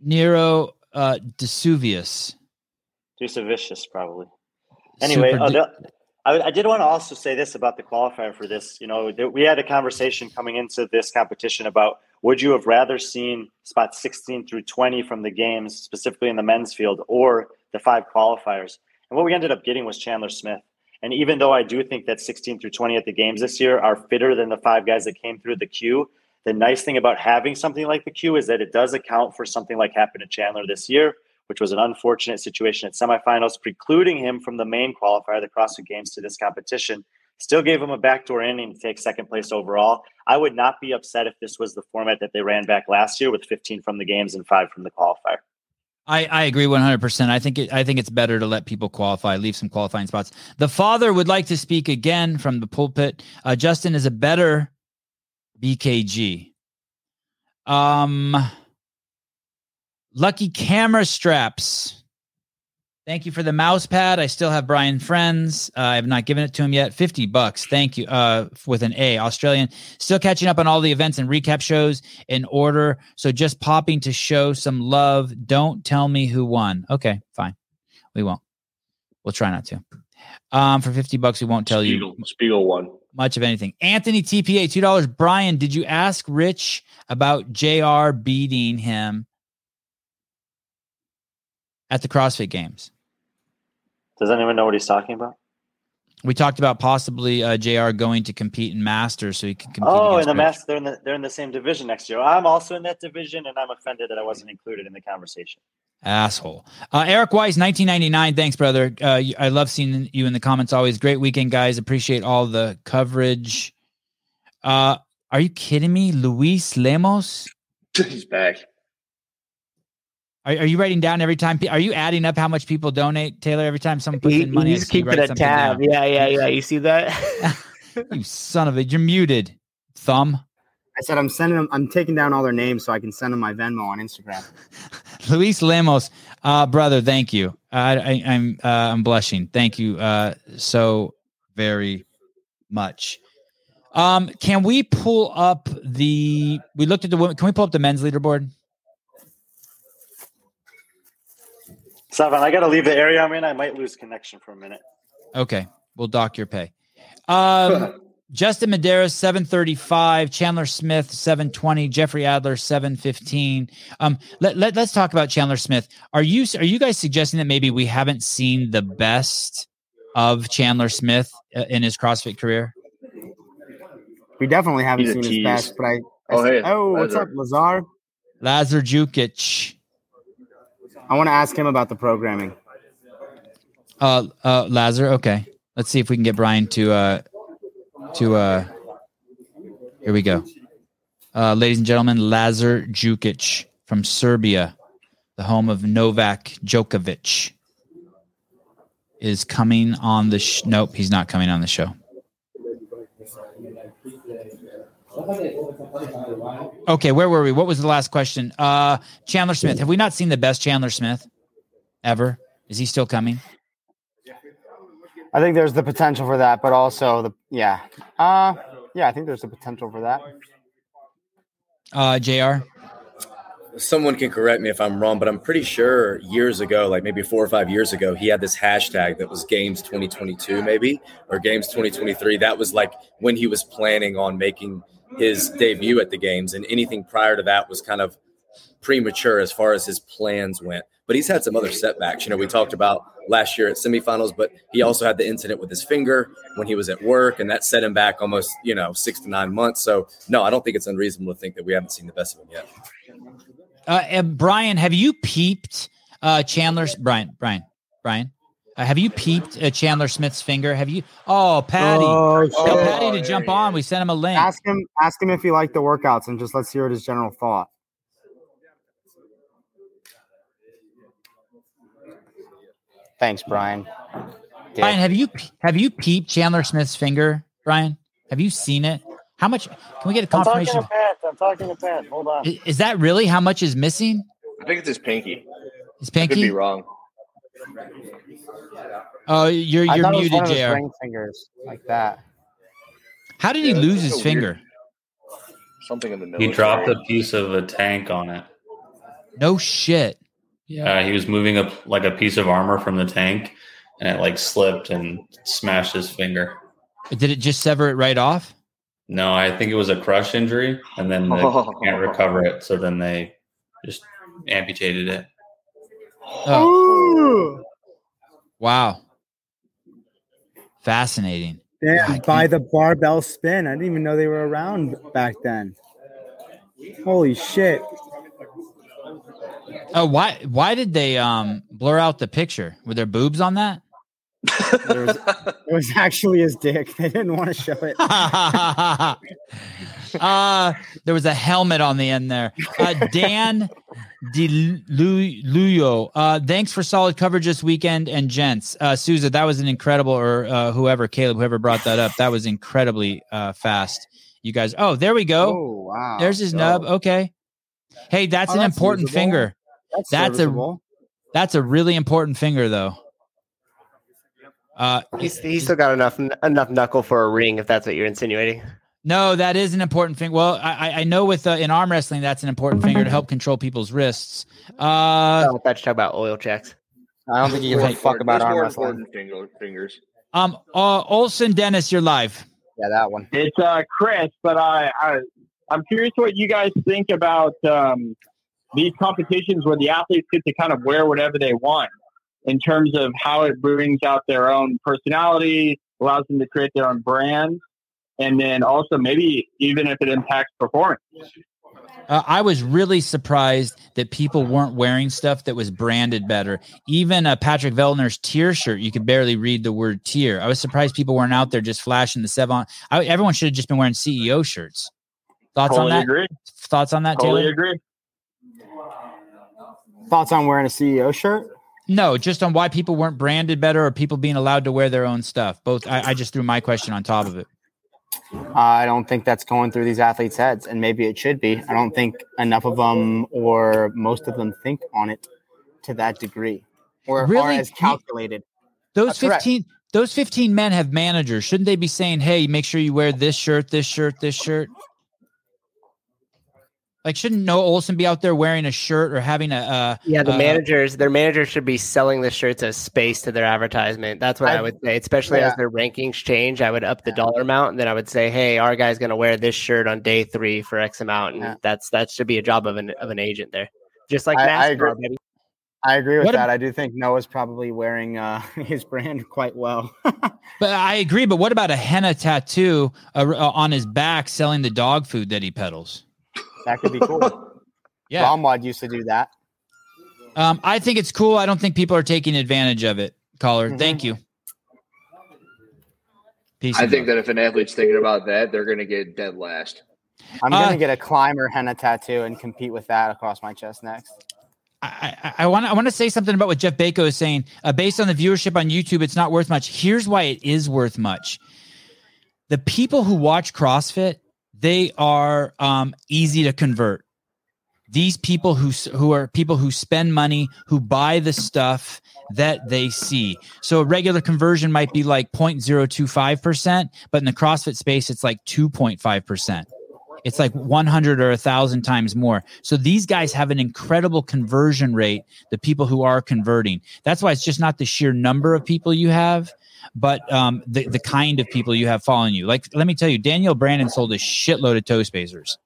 Nero, uh, Desuvius. Vicious, probably. Anyway, Super uh, the, I, I did want to also say this about the qualifier for this. You know, that we had a conversation coming into this competition about would you have rather seen spots 16 through 20 from the games, specifically in the men's field, or the five qualifiers? And what we ended up getting was Chandler Smith. And even though I do think that 16 through 20 at the games this year are fitter than the five guys that came through the queue, the nice thing about having something like the queue is that it does account for something like happened to Chandler this year, which was an unfortunate situation at semifinals, precluding him from the main qualifier, the CrossFit Games, to this competition. Still gave him a backdoor inning to take second place overall. I would not be upset if this was the format that they ran back last year with 15 from the games and five from the qualifier. I, I agree 100%. I think it, I think it's better to let people qualify, leave some qualifying spots. The father would like to speak again from the pulpit. Uh, Justin is a better BKG. Um, lucky camera straps. Thank you for the mouse pad. I still have Brian Friend's. Uh, I have not given it to him yet. 50 bucks. Thank you. Uh, with an A, Australian. Still catching up on all the events and recap shows in order. So just popping to show some love. Don't tell me who won. Okay, fine. We won't. We'll try not to. Um, for 50 bucks, we won't tell Spiegel, you Spiegel won. much of anything. Anthony TPA, $2. Brian, did you ask Rich about JR beating him at the CrossFit Games? Does anyone know what he's talking about? We talked about possibly uh, JR going to compete in Masters so he can compete. Oh, in the Rich. mass, they're in the they're in the same division next year. I'm also in that division, and I'm offended that I wasn't included in the conversation. Asshole. Uh, Eric Weiss, 1999. Thanks, brother. Uh, I love seeing you in the comments always. Great weekend, guys. Appreciate all the coverage. Uh, are you kidding me? Luis Lemos? He's back. Are, are you writing down every time? Are you adding up how much people donate, Taylor? Every time someone puts He, in money, I he's see you keeping a tab. down. Yeah, yeah, yeah. You see that? <laughs> You son of a, you're muted. Thumb. I said I'm sending them. I'm taking down all their names so I can send them my Venmo on Instagram. <laughs> Luis Lemos, uh, brother, thank you. I, I, I'm uh, I'm blushing. Thank you uh, so very much. Um, can we pull up the? We looked at the women. Can we pull up the men's leaderboard? Seven. I got to leave the area I'm in. I might lose connection for a minute. Okay, we'll dock your pay. Um, <laughs> Justin Medeiros, 735, Chandler Smith, 720, Jeffrey Adler, 715. Um, let, let, let's talk about Chandler Smith. Are you are you guys suggesting that maybe we haven't seen the best of Chandler Smith uh, in his CrossFit career? We definitely haven't He's seen his best, but I. I Oh, s- hey, oh, what's up, Lazar? Lazar Jukic, I want to ask him about the programming. uh, uh, Lazar. Okay, let's see if we can get Brian to uh, to uh, here we go. Uh, ladies and gentlemen, Lazar Jukic from Serbia, the home of Novak Djokovic, is coming on the. Sh- nope, he's not coming on the show. Okay, where were we? What was the last question? Uh, Chandler Smith. Have we not seen the best Chandler Smith ever? Is he still coming? I think there's the potential for that, but also the yeah, uh, yeah. I think there's the potential for that. Uh, Jr. someone can correct me if I'm wrong, but I'm pretty sure years ago, like maybe four or five years ago, he had this hashtag that was Games 2022, maybe or Games 2023. That was like when he was planning on making his debut at the games, and anything prior to that was kind of premature as far as his plans went. But he's had some other setbacks. You know, we talked about last year at semifinals, but he also had the incident with his finger when he was at work, and that set him back almost, you know, six to nine months. So, no, I don't think it's unreasonable to think that we haven't seen the best of him yet. Uh, Brian, have you peeped uh, Chandler's Brian? Brian? Brian? Uh, have you peeped uh, Chandler Smith's finger? Have you? Oh, Patty! Oh, Tell shit. Patty to jump he on. We sent him a link. Ask him. Ask him if he liked the workouts, and just let's hear what his general thought. Thanks, Brian. Dick. Brian, have you have you peeped Chandler Smith's finger? Brian, have you seen it? How much? Can we get a I'm talking to Pat. I'm talking to Pat. Hold on. I- Is that really how much is missing? I think it's his pinky. His I could be wrong. Oh, you're I you're thought it was muted, one of his Jr. ring fingers like that. How did he Yeah, that's lose so his weird. finger? Something in the middle. He dropped a piece of a tank on it. No shit. Yeah, uh, he was moving up like a piece of armor from the tank, and it like slipped and smashed his finger. Did it just sever it right off? No, I think it was a crush injury, and then they <laughs> can't recover it. So then they just amputated it. Oh, wow. Fascinating. God, by the barbell spin. I didn't even know they were around back then. Holy shit. Oh, why why did they um blur out the picture? Were there boobs on that? There was, it was actually his dick. They didn't want to show it. <laughs> uh there was a helmet on the end there. Uh Dan DeLuyo. Uh thanks for solid coverage this weekend and gents. Uh Souza, that was an incredible or uh whoever Caleb whoever brought that up. That was incredibly uh fast. You guys Oh, there we go. Oh, wow. There's his nub. Okay. Hey, that's Oh, an that's important usable. finger. That's, that's a- That's a really important finger though. Uh He's, he's still got enough enough knuckle for a ring, if that's what you're insinuating. No, that is an important thing. Well, I, I- I know with uh, in arm wrestling, that's an important finger to help control people's wrists. Uh, I thought you were talking about oil checks. I don't think he gives a fuck about arm wrestling. fingers. um, uh, Olson Dennis, you're live. Yeah, that one. It's uh, Chris, but I, I I'm curious what you guys think about um, these competitions where the athletes get to kind of wear whatever they want in terms of how it brings out their own personality, allows them to create their own brand, and then also maybe even if it impacts performance. Uh, I was really surprised that people weren't wearing stuff that was branded better. Even uh, Patrick Vellner's tier shirt, you could barely read the word tier. I was surprised people weren't out there just flashing the seven. I, everyone should have just been wearing CEO shirts. Thoughts Totally on that? agree. Thoughts on that, Totally Taylor? agree. Thoughts on wearing a CEO shirt? No, just on why people weren't branded better or people being allowed to wear their own stuff. Both. I, I just threw my question on top of it. I don't think that's going through these athletes' heads, and maybe it should be. I don't think enough of them or most of them think on it to that degree or, Really? as calculated. Those That's correct. 15 those 15 men have managers. Shouldn't they be saying, "Hey, make sure you wear this shirt, this shirt, this shirt?" Like shouldn't Noah Olson be out there wearing a shirt or having a uh Yeah, the uh, managers, their managers should be selling the shirts as space to their advertisement. That's what I, I- would say, especially yeah. as their rankings change. I would up the dollar amount, and then I would say, "Hey, our guy's going to wear this shirt on day three for X amount," and Yeah. that's that should be a job of an of an agent there, just like I- I agree. baby. I agree with What ab- that. I do think Noah's probably wearing uh, <laughs> his brand quite well. <laughs> But I agree, but what about a henna tattoo uh, uh, on his back selling the dog food that he peddles? That could be cool. <laughs> Yeah. ROMWOD used to do that. Um, I think it's cool. I don't think people are taking advantage of it. Caller, Mhm. thank you. Peace. I think love. that if an athlete's thinking about that, they're going to get dead last. I'm Uh, gonna get a climber henna tattoo and compete with that across my chest next. I, I want to I want to say something about what Jeff Bako is saying. Uh, based on the viewership on YouTube, it's not worth much. Here's why it is worth much. The people who watch CrossFit, they are um, easy to convert. These people who who are people who spend money, who buy the stuff that they see. So a regular conversion might be like 0.025%, but in the CrossFit space, it's like 2.5%. It's like 100 or a thousand times more. So these guys have an incredible conversion rate, the people who are converting. That's why it's just not the sheer number of people you have, but um, the, the kind of people you have following you. Like, let me tell you, Danielle Brandon sold a shitload of toe spacers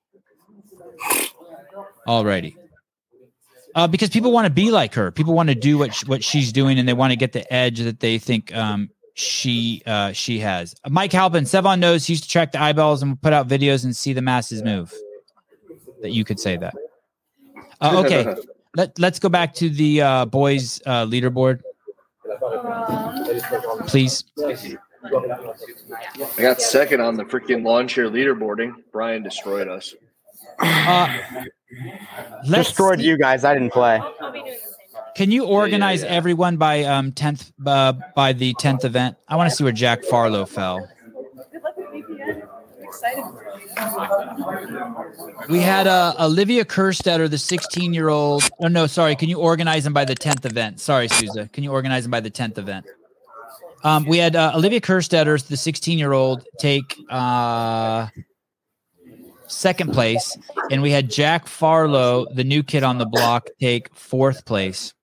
already. Uh, because people want to be like her. People want to do what sh- what she's doing, and they want to get the edge that they think um, she uh, she has. Mike Halpin, Sevan knows he used to track the eyeballs and put out videos and see the masses move. That you could say that. Uh, <laughs> okay, let let's go back to the uh, boys uh, leaderboard, please. I got second on the freaking lawn chair leaderboarding. Brian destroyed us. Uh, Destroyed see- you guys. I didn't play. Can you organize yeah. everyone by um tenth uh, by the tenth event? I want to see where Jack Farlow fell. We had uh, Olivia Kerstetter, the 16 year old. Oh, no, sorry. Can you organize them by the 10th event? Sorry, Souza. Can you organize them by the 10th event? Um, we had uh, Olivia Kerstetter, the 16 year old, take uh, second place. And we had Jack Farlow, the new kid on the block, take fourth place.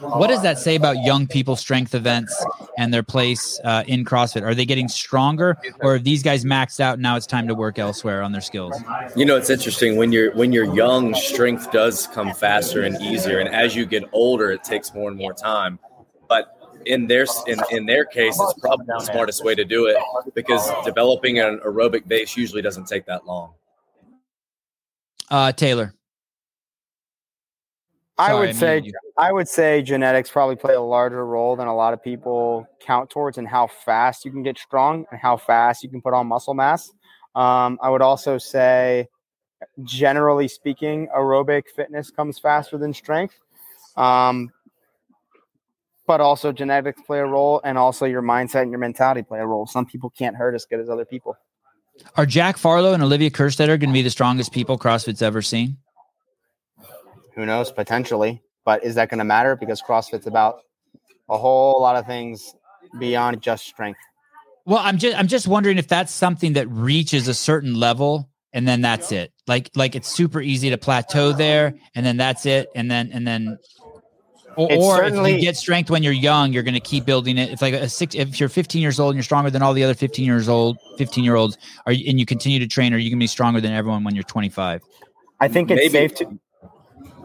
What does that say about young people strength events and their place uh, in CrossFit? Are they getting stronger, or have these guys maxed out? Now it's time to work elsewhere on their skills. You know, it's interesting when you're when you're young, strength does come faster and easier, and as you get older, it takes more and more time. But in their in, in their case, it's probably the smartest way to do it because developing an aerobic base usually doesn't take that long. Uh, Taylor, I Sorry, would say you. I would say genetics probably play a larger role than a lot of people count towards in how fast you can get strong and how fast you can put on muscle mass. Um, I would also say, generally speaking, aerobic fitness comes faster than strength. Um, but also genetics play a role, and also your mindset and your mentality play a role. Some people can't hurt as good as other people. are Jack Farlow and Olivia Kerstetter going to be the strongest people CrossFit's ever seen? Who knows? Potentially, but is that going to matter? Because CrossFit's about a whole lot of things beyond just strength. Well, I'm just I'm just wondering if that's something that reaches a certain level and then that's it. Like like it's super easy to plateau there and then that's it and then and then or, or if you get strength when you're young, you're going to keep building it. It's like a six. If you're 15 years old and you're stronger than all the other 15 years old, 15 year olds, are you, and you continue to train, are you going to be stronger than everyone when you're 25? I think it's Maybe. safe to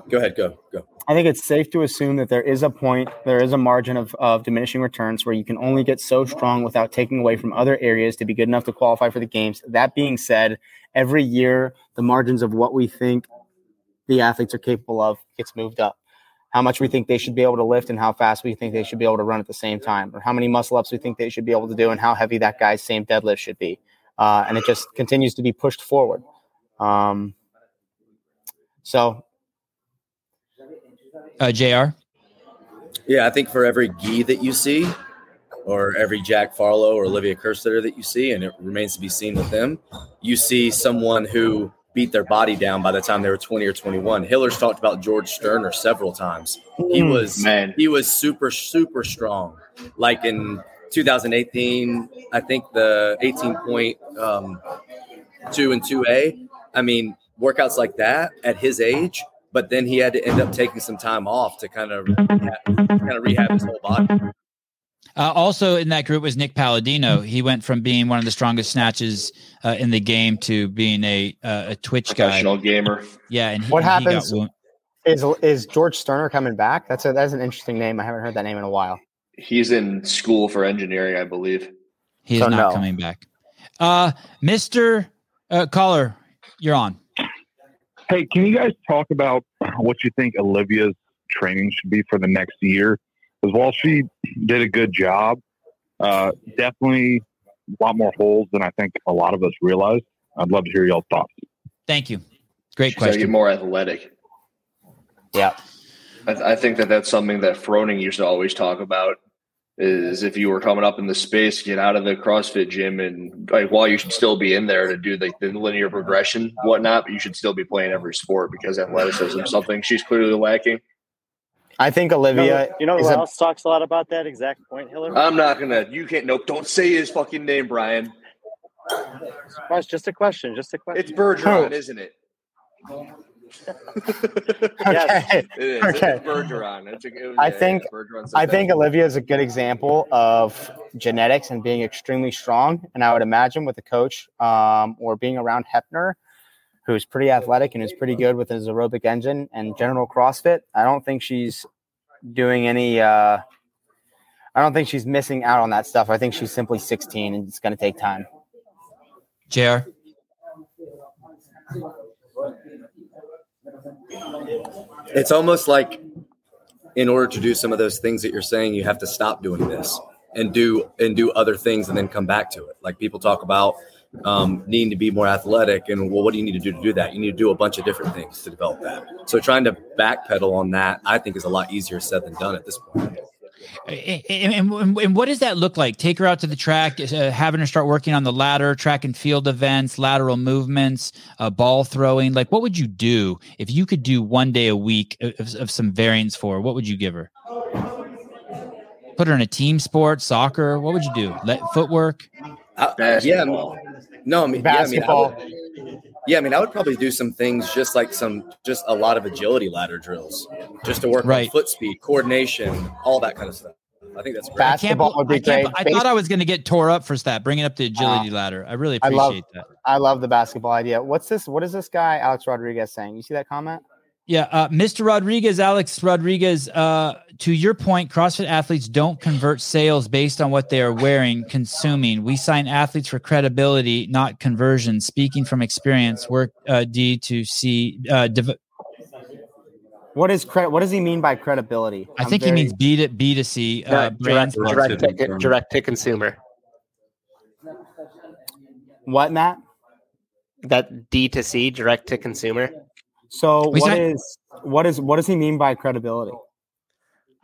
Go ahead, go go. I think it's safe to assume that there is a point, there is a margin of, of diminishing returns where you can only get so strong without taking away from other areas to be good enough to qualify for the games. That being said, every year the margins of what we think the athletes are capable of gets moved up. How much we think they should be able to lift and how fast we think they should be able to run at the same time, or how many muscle ups we think they should be able to do and how heavy that guy's same deadlift should be. Uh, and it just continues to be pushed forward. Um, so Uh, Jr. Yeah, I think for every Gee that you see, or every Jack Farlow or Olivia Kerstetter that you see, and it remains to be seen with them, you see someone who beat their body down by the time they were 20 or 21. Hiller's talked about George Sterner several times. He Mm, was man. he was super super strong. Like in 2018, I think the 18 point um, two and two A. I mean, workouts like that at his age, but then he had to end up taking some time off to kind of kind of rehab his whole body. Uh, also in that group was Nick Palladino. He went from being one of the strongest snatches uh, in the game to being a uh, a Twitch guy. Professional gamer. Yeah, and he, What he got happens- Is is George Sterner coming back? That's a that's an interesting name. I haven't heard that name in a while. He's in school for engineering, I believe. He is So not no. coming back. Uh, Mister uh, Caller, you're on. Hey, can you guys talk about what you think Olivia's training should be for the next year? Because while she did a good job, uh, definitely a lot more holes than I think a lot of us realized. I'd love to hear y'all's thoughts. Thank you. Great She's get question. more athletic. Yeah. I, I think that that's something that Froning used to always talk about. Is if you were coming up in the space, get out of the CrossFit gym and like while you should still be in there to do like the linear progression, whatnot, but you should still be playing every sport because athleticism is something she's clearly lacking. I think You know, Olivia. you know is who a- else talks a lot about that exact point, Hillary? I'm not gonna. You can't. Nope. Don't say his fucking name, Brian. That's just a question. Just a question. It's Bergeron, isn't it? <laughs> okay. It is. Okay. Bergeron. It's a, it I think- Bergeron said I that. think Olivia is a good example of genetics and being extremely strong. And I would imagine with a coach um, or being around Hefner, who's pretty athletic and is pretty good with his aerobic engine and general CrossFit, I don't think she's doing any. Uh, I don't think she's missing out on that stuff. I think she's simply 16 and it's going to take time. Jr. It's almost like in order to do some of those things that you're saying, you have to stop doing this and do and do other things and then come back to it. Like people talk about um, needing to be more athletic, and well, what do you need to do to do that? You need to do a bunch of different things to develop that. So trying to backpedal on that, I think, is a lot easier said than done at this point. And, and, and- and what does that look like? Take her out to the track, uh, having her start working on the ladder, track and field events, lateral movements, uh, ball throwing. Like, what would you do if you could do one day a week of, of some variance for? her? What would you give her? Put her in a team sport, soccer. What would you do? Let footwork. I- yeah, no, I mean, Basketball. Yeah, I, mean, I would, yeah, I mean, I would probably do some things just like some, just a lot of agility ladder drills, just to work Right. on foot speed, coordination, all that kind of stuff. I think that's great. I Basketball would be I, great. bel- I thought I was going to get tore up for that, bringing up the agility Uh, ladder. I really I love- appreciate that. I love the basketball idea. What's this? What is this guy, Alex Rodriguez, saying? You see that comment? Yeah, uh, Mr. Rodriguez, Alex Rodriguez. Uh, to your point, CrossFit athletes don't convert sales based on what they are wearing, consuming. We sign athletes for credibility, not conversion. Speaking from experience, work uh, D to C. Uh, div- What is credit? What does he mean by credibility? I I'm think very- he means B to B to C. Uh, direct, direct, to, direct to consumer. what, Matt? That D to C, direct to consumer. So what said- is what is what does he mean by credibility?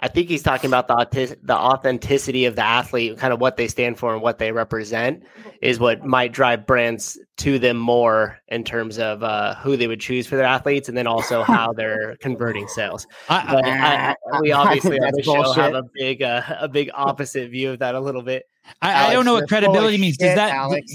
I think he's talking about the autis- the authenticity of the athlete, kind of what they stand for and what they represent, is what might drive brands to them more in terms of uh, who they would choose for their athletes, and then also <laughs> how they're converting sales. I, But I, I, we obviously on the show have a big uh, a big opposite view of that a little bit. I, I don't know what Alex, you're full of credibility means. Does that? Alex?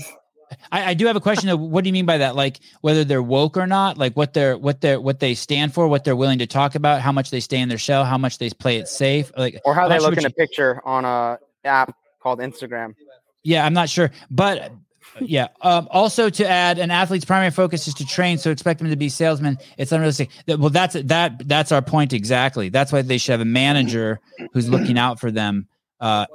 I, I do have a question of what do you mean by that? Like whether they're woke or not, like what they're what they're what they stand for, what they're willing to talk about, how much they stay in their shell, how much they play it safe, like Or how they look in a picture on a app called Instagram. Yeah, I'm not sure, but yeah. Um, also, to add, an athlete's primary focus is to train, so expect them to be salesmen. It's unrealistic. Well, that's that. That's our point exactly. That's why they should have a manager who's looking out for them. Uh,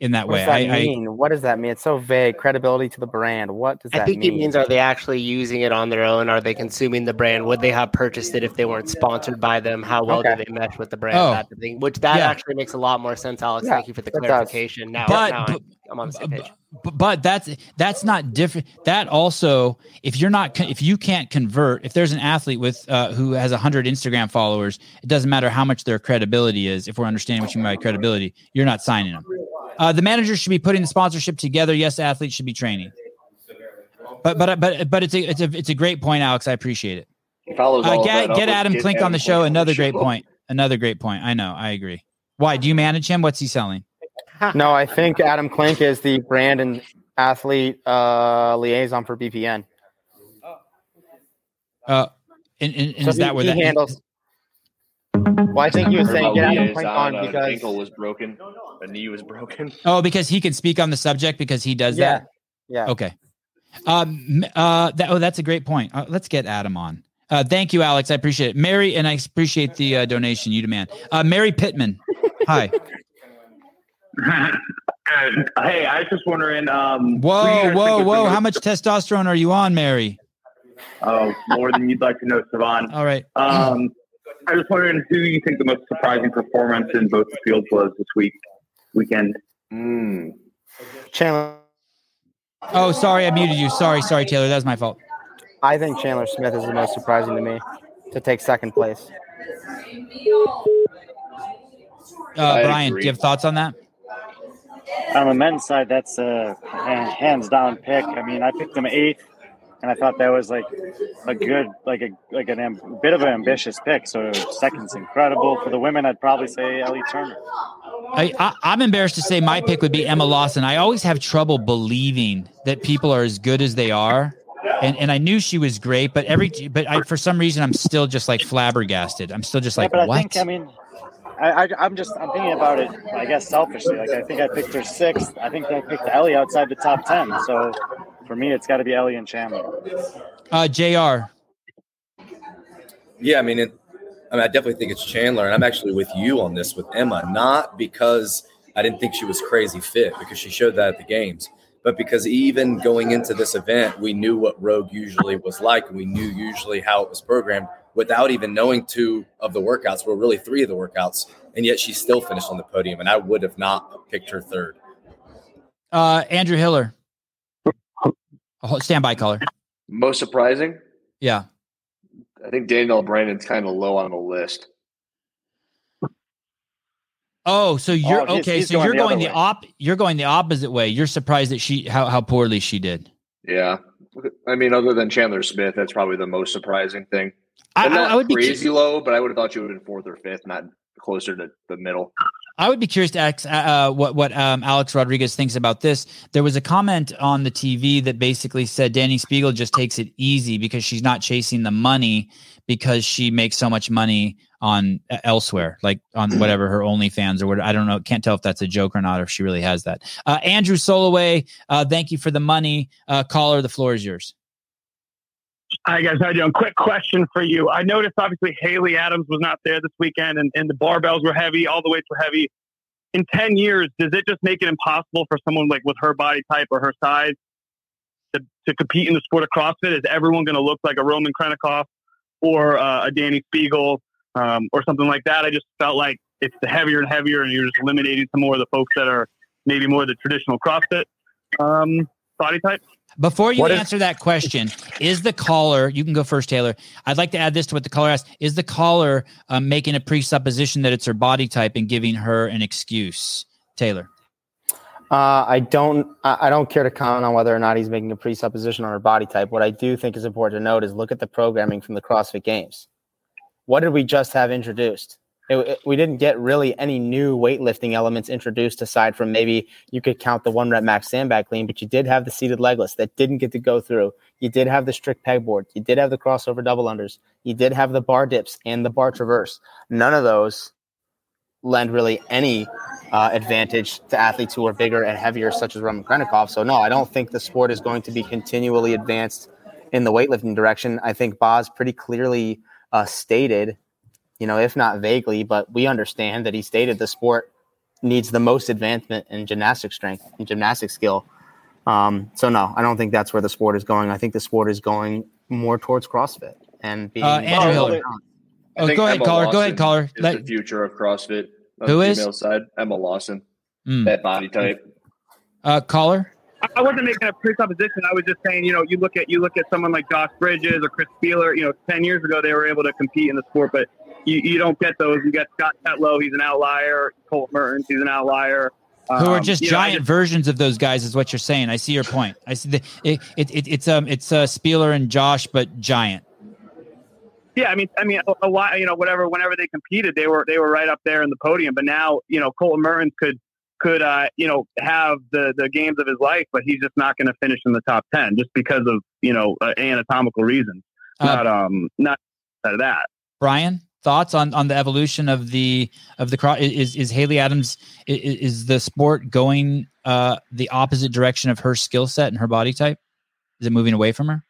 in that What way. does that I, I mean? what does that mean? It's so vague. Credibility to the brand. What does that mean? I think mean? it means are they actually using it on their own? Are they consuming the brand? Would they have purchased it if they weren't sponsored by them? How well Okay. do they mesh with the brand? Oh. That thing. Which that Yeah. actually makes a lot more sense, Alex. Yeah, Thank you for the it does. clarification. Now, But- now but- I'm on the same page. but, but that's that's not different that also if you're not if you can't convert if there's an athlete with uh, who has 100 instagram followers it doesn't matter how much their credibility is if we're understanding what you mean by credibility you're not signing them uh, the managers should be putting the sponsorship together. Yes athletes should be training. But but but but it's a it's a it's a great point alex. I appreciate it. He follows uh, all get, that get adam get klink on the show. Another the great show. point. Another great point. I know. I agree. Why? Do you manage him? What's he selling? No, I think Adam Klink is the brand and athlete uh, liaison for BPN. uh and, and, and So is that where he that handles? Well, I think he was saying about get Adam Liaison, Klink on uh, because ankle was broken, a knee was broken. <laughs> Oh, because he can speak on the subject because he does yeah, that. yeah. Okay. Um. Uh. That, oh, that's a great point. Uh, let's get Adam on. Uh. Thank you, Alex. I appreciate it, Mary, and I appreciate the uh, donation you demand. Uh. Mary Pittman. Hi. <laughs> hey, I was just wondering. Um, Whoa, whoa, whoa! How much testosterone are you on, Mary? Oh, more than you'd like to know, Sevan. All right. Um, I was wondering who you think the most surprising performance in both fields was this week, weekend. Mm. Chandler. Oh, sorry, I muted you. Sorry, sorry, Taylor. That was my fault. I think Chandler Smith is the most surprising to me to take second place. Uh, Brian, do you have thoughts on that? On the men's side, that's a hands down pick. I mean, I picked him eighth, and I thought that was like a good, like a like an am- bit of an ambitious pick. So second's incredible for the women. I'd probably say Ellie Turner. I, I I'm embarrassed to say my pick would be Emma Lawson. I always have trouble believing that people are as good as they are. And, and I knew she was great, but every but I for some reason I'm still just like flabbergasted. I'm still just like yeah, but what? I think I mean, I, I I'm just I'm thinking about it. I guess selfishly, like I think I picked her sixth. I think I picked Ellie outside the top ten. So for me, it's got to be Ellie and Chandler. uh, Jr. Yeah, I mean, it, I mean, I definitely think it's Chandler, and I'm actually with you on this with Emma, not because I didn't think she was crazy fit, because she showed that at the games, but because even going into this event, we knew what Rogue usually was like, and we knew usually how it was programmed without even knowing two of the workouts, well, really three of the workouts, and yet she still finished on the podium, and I would have not picked her third. Uh, Andrew Hiller. Oh, stand by caller. Most surprising, Yeah. I think Danielle Brandon's kind of low on the list. Oh, so oh, you're Oh, okay. he's so going you're the going the way. op. You're going the opposite way. You're surprised that she how how poorly she did. Yeah, I mean, other than Chandler Smith, that's probably the most surprising thing. I, I, I would be cu- crazy low, but I would have thought she would have been fourth or fifth, not closer to the middle. I would be curious to ask uh, what what um, Alex Rodriguez thinks about this. There was a comment on the TV that basically said Dani Speegle just takes it easy because she's not chasing the money because she makes so much money on uh, elsewhere, like on <clears throat> whatever her OnlyFans or what. I don't know. Can't tell if that's a joke or not, or if she really has that. Uh, Andrew Soloway, uh, thank you for the money. Uh, caller, the floor is yours. Hi guys, how you doing? Quick question for you. I noticed obviously Haley Adams was not there this weekend, and, and the barbells were heavy, all the weights were heavy. In ten years, does it just make it impossible for someone like with her body type or her size to, to compete in the sport of CrossFit? Is everyone going to look like a Roman Khrennikov or uh, a Dani Speegle um, or something like that? I just felt like it's heavier and heavier, and you're just eliminating some more of the folks that are maybe more the traditional CrossFit um, body type. Before you What if- answer that question, is the caller, you can go first, Taylor. I'd like to add this to what the caller asked. Is the caller um, making a presupposition that it's her body type and giving her an excuse? Taylor. Uh, I don't. I I don't care to comment on whether or not he's making a presupposition on her body type. What I do think is important to note is look at the programming from the CrossFit Games. What did we just have introduced? It- it- we didn't get really any new weightlifting elements introduced aside from maybe you could count the one rep max sandbag clean, but you did have the seated legless that didn't get to go through. You did have the strict pegboard. You did have the crossover double unders. You did have the bar dips and the bar traverse. None of those lend really any uh, advantage to athletes who are bigger and heavier, such as Roman Khrennikov. So, no, I don't think the sport is going to be continually advanced in the weightlifting direction. I think Boz pretty clearly uh, stated, you know, if not vaguely, but we understand that he stated the sport needs the most advancement in gymnastic strength and gymnastic skill. Um, so no, I don't think that's where the sport is going. I think the sport is going more towards CrossFit and being. Uh, Andrew Hiller. Oh, go ahead, Emma caller. Go ahead, caller. Is Let- the future of CrossFit? On Who the is? female side? Emma Lawson. Mm. That body type. uh, caller. I- I wasn't making a presupposition. I was just saying, you know, you look at you look at someone like Josh Bridges or Chris Spealler. You know, ten years ago they were able to compete in the sport, but you, you don't get those. You get Scott Tetlow, he's an outlier. Colt Mertens, he's an outlier. who are Um, just you know, giant versions of those guys is what you're saying. I see your point. I see the it, it, it it's um it's uh Spealler and Josh, but giant. Yeah, I mean, I mean, a, a lot. You know, whatever. Whenever they competed, they were they were right up there in the podium. But now, you know, Colten Mertens could could uh, you know have the the games of his life, but he's just not going to finish in the top ten just because of you know uh, anatomical reasons. Uh, not um not out of that. Brian, thoughts on on the evolution of the of the cross? Is is Haley Adams i- i- is the sport going uh the opposite direction of her skill set and her body type? Is it moving away from her?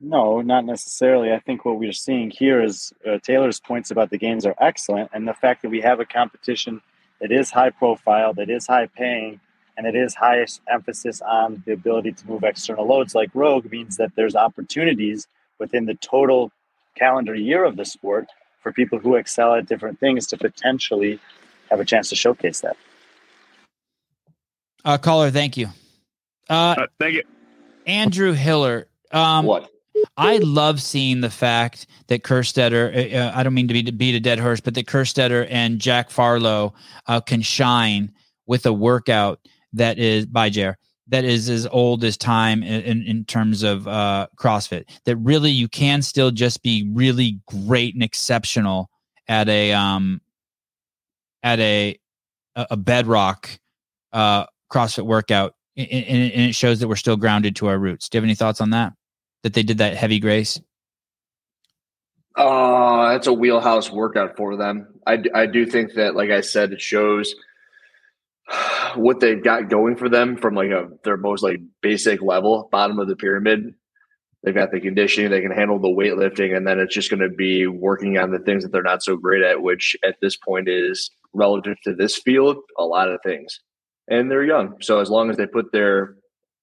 No, not necessarily. I think what we're seeing here is uh, Taylor's points about the games are excellent, and the fact that we have a competition that is high profile, that is high paying, and it is highest emphasis on the ability to move external loads like Rogue means that there's opportunities within the total calendar year of the sport for people who excel at different things to potentially have a chance to showcase that. Uh, caller, thank you. Uh, thank you, Andrew Hiller. Um, what? I love seeing the fact that Kerstetter, uh, uh, I don't mean to be to beat a dead horse, but that Kerstetter and Jack Farlow uh, can shine with a workout that is by Jer that is as old as time in, in, terms of uh, CrossFit. That really you can still just be really great and exceptional at a um at a a bedrock uh, CrossFit workout, and, and it shows that we're still grounded to our roots. Do you have any thoughts on that? That they did that heavy grace. Oh, that's a wheelhouse workout for them. I, I do think that, like I said, it shows what they've got going for them from like a their most like basic level, bottom of the pyramid. They've got the conditioning, they can handle the weightlifting, and then it's just going to be working on the things that they're not so great at, which at this point is relative to this field, a lot of things. And they're young, so as long as they put their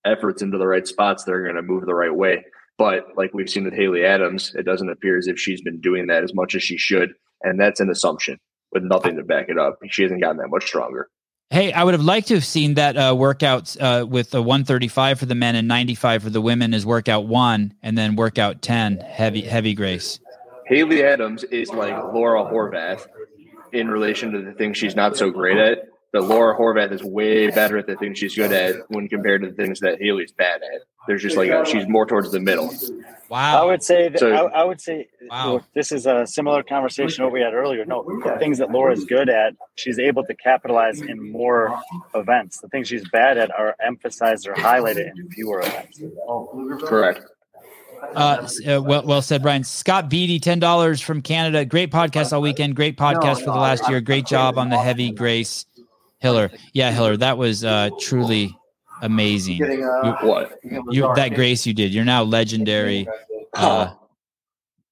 efforts into the right spots, they're going to move the right way. But like we've seen with Haley Adams, it doesn't appear as if she's been doing that as much as she should. And that's an assumption with nothing to back it up. She hasn't gotten that much stronger. Hey, I would have liked to have seen that uh, workouts uh, with a 135 for the men and 95 for the women as workout one, and then workout 10 heavy heavy grace. Haley Adams is like Laura Horvath in relation to the things she's not so great at. But Laura Horvath is way better at the things she's good at when compared to the things that Haley's bad at. There's just like a, she's more towards the middle. Wow. I would say that So- I, I would say Wow. look, this is a similar conversation what we had earlier. No, the things that Laura's good at, she's able to capitalize in more events. The things she's bad at are emphasized or highlighted in fewer events. Correct. Uh, s- uh, well, well said, Brian. Scott Beatty, ten dollars from Canada. Great podcast all weekend. Great podcast for the last year. Great job on the heavy grace, Hiller. Yeah, Hiller, that was uh, truly amazing. You- What? you that grace you did. You're now legendary uh,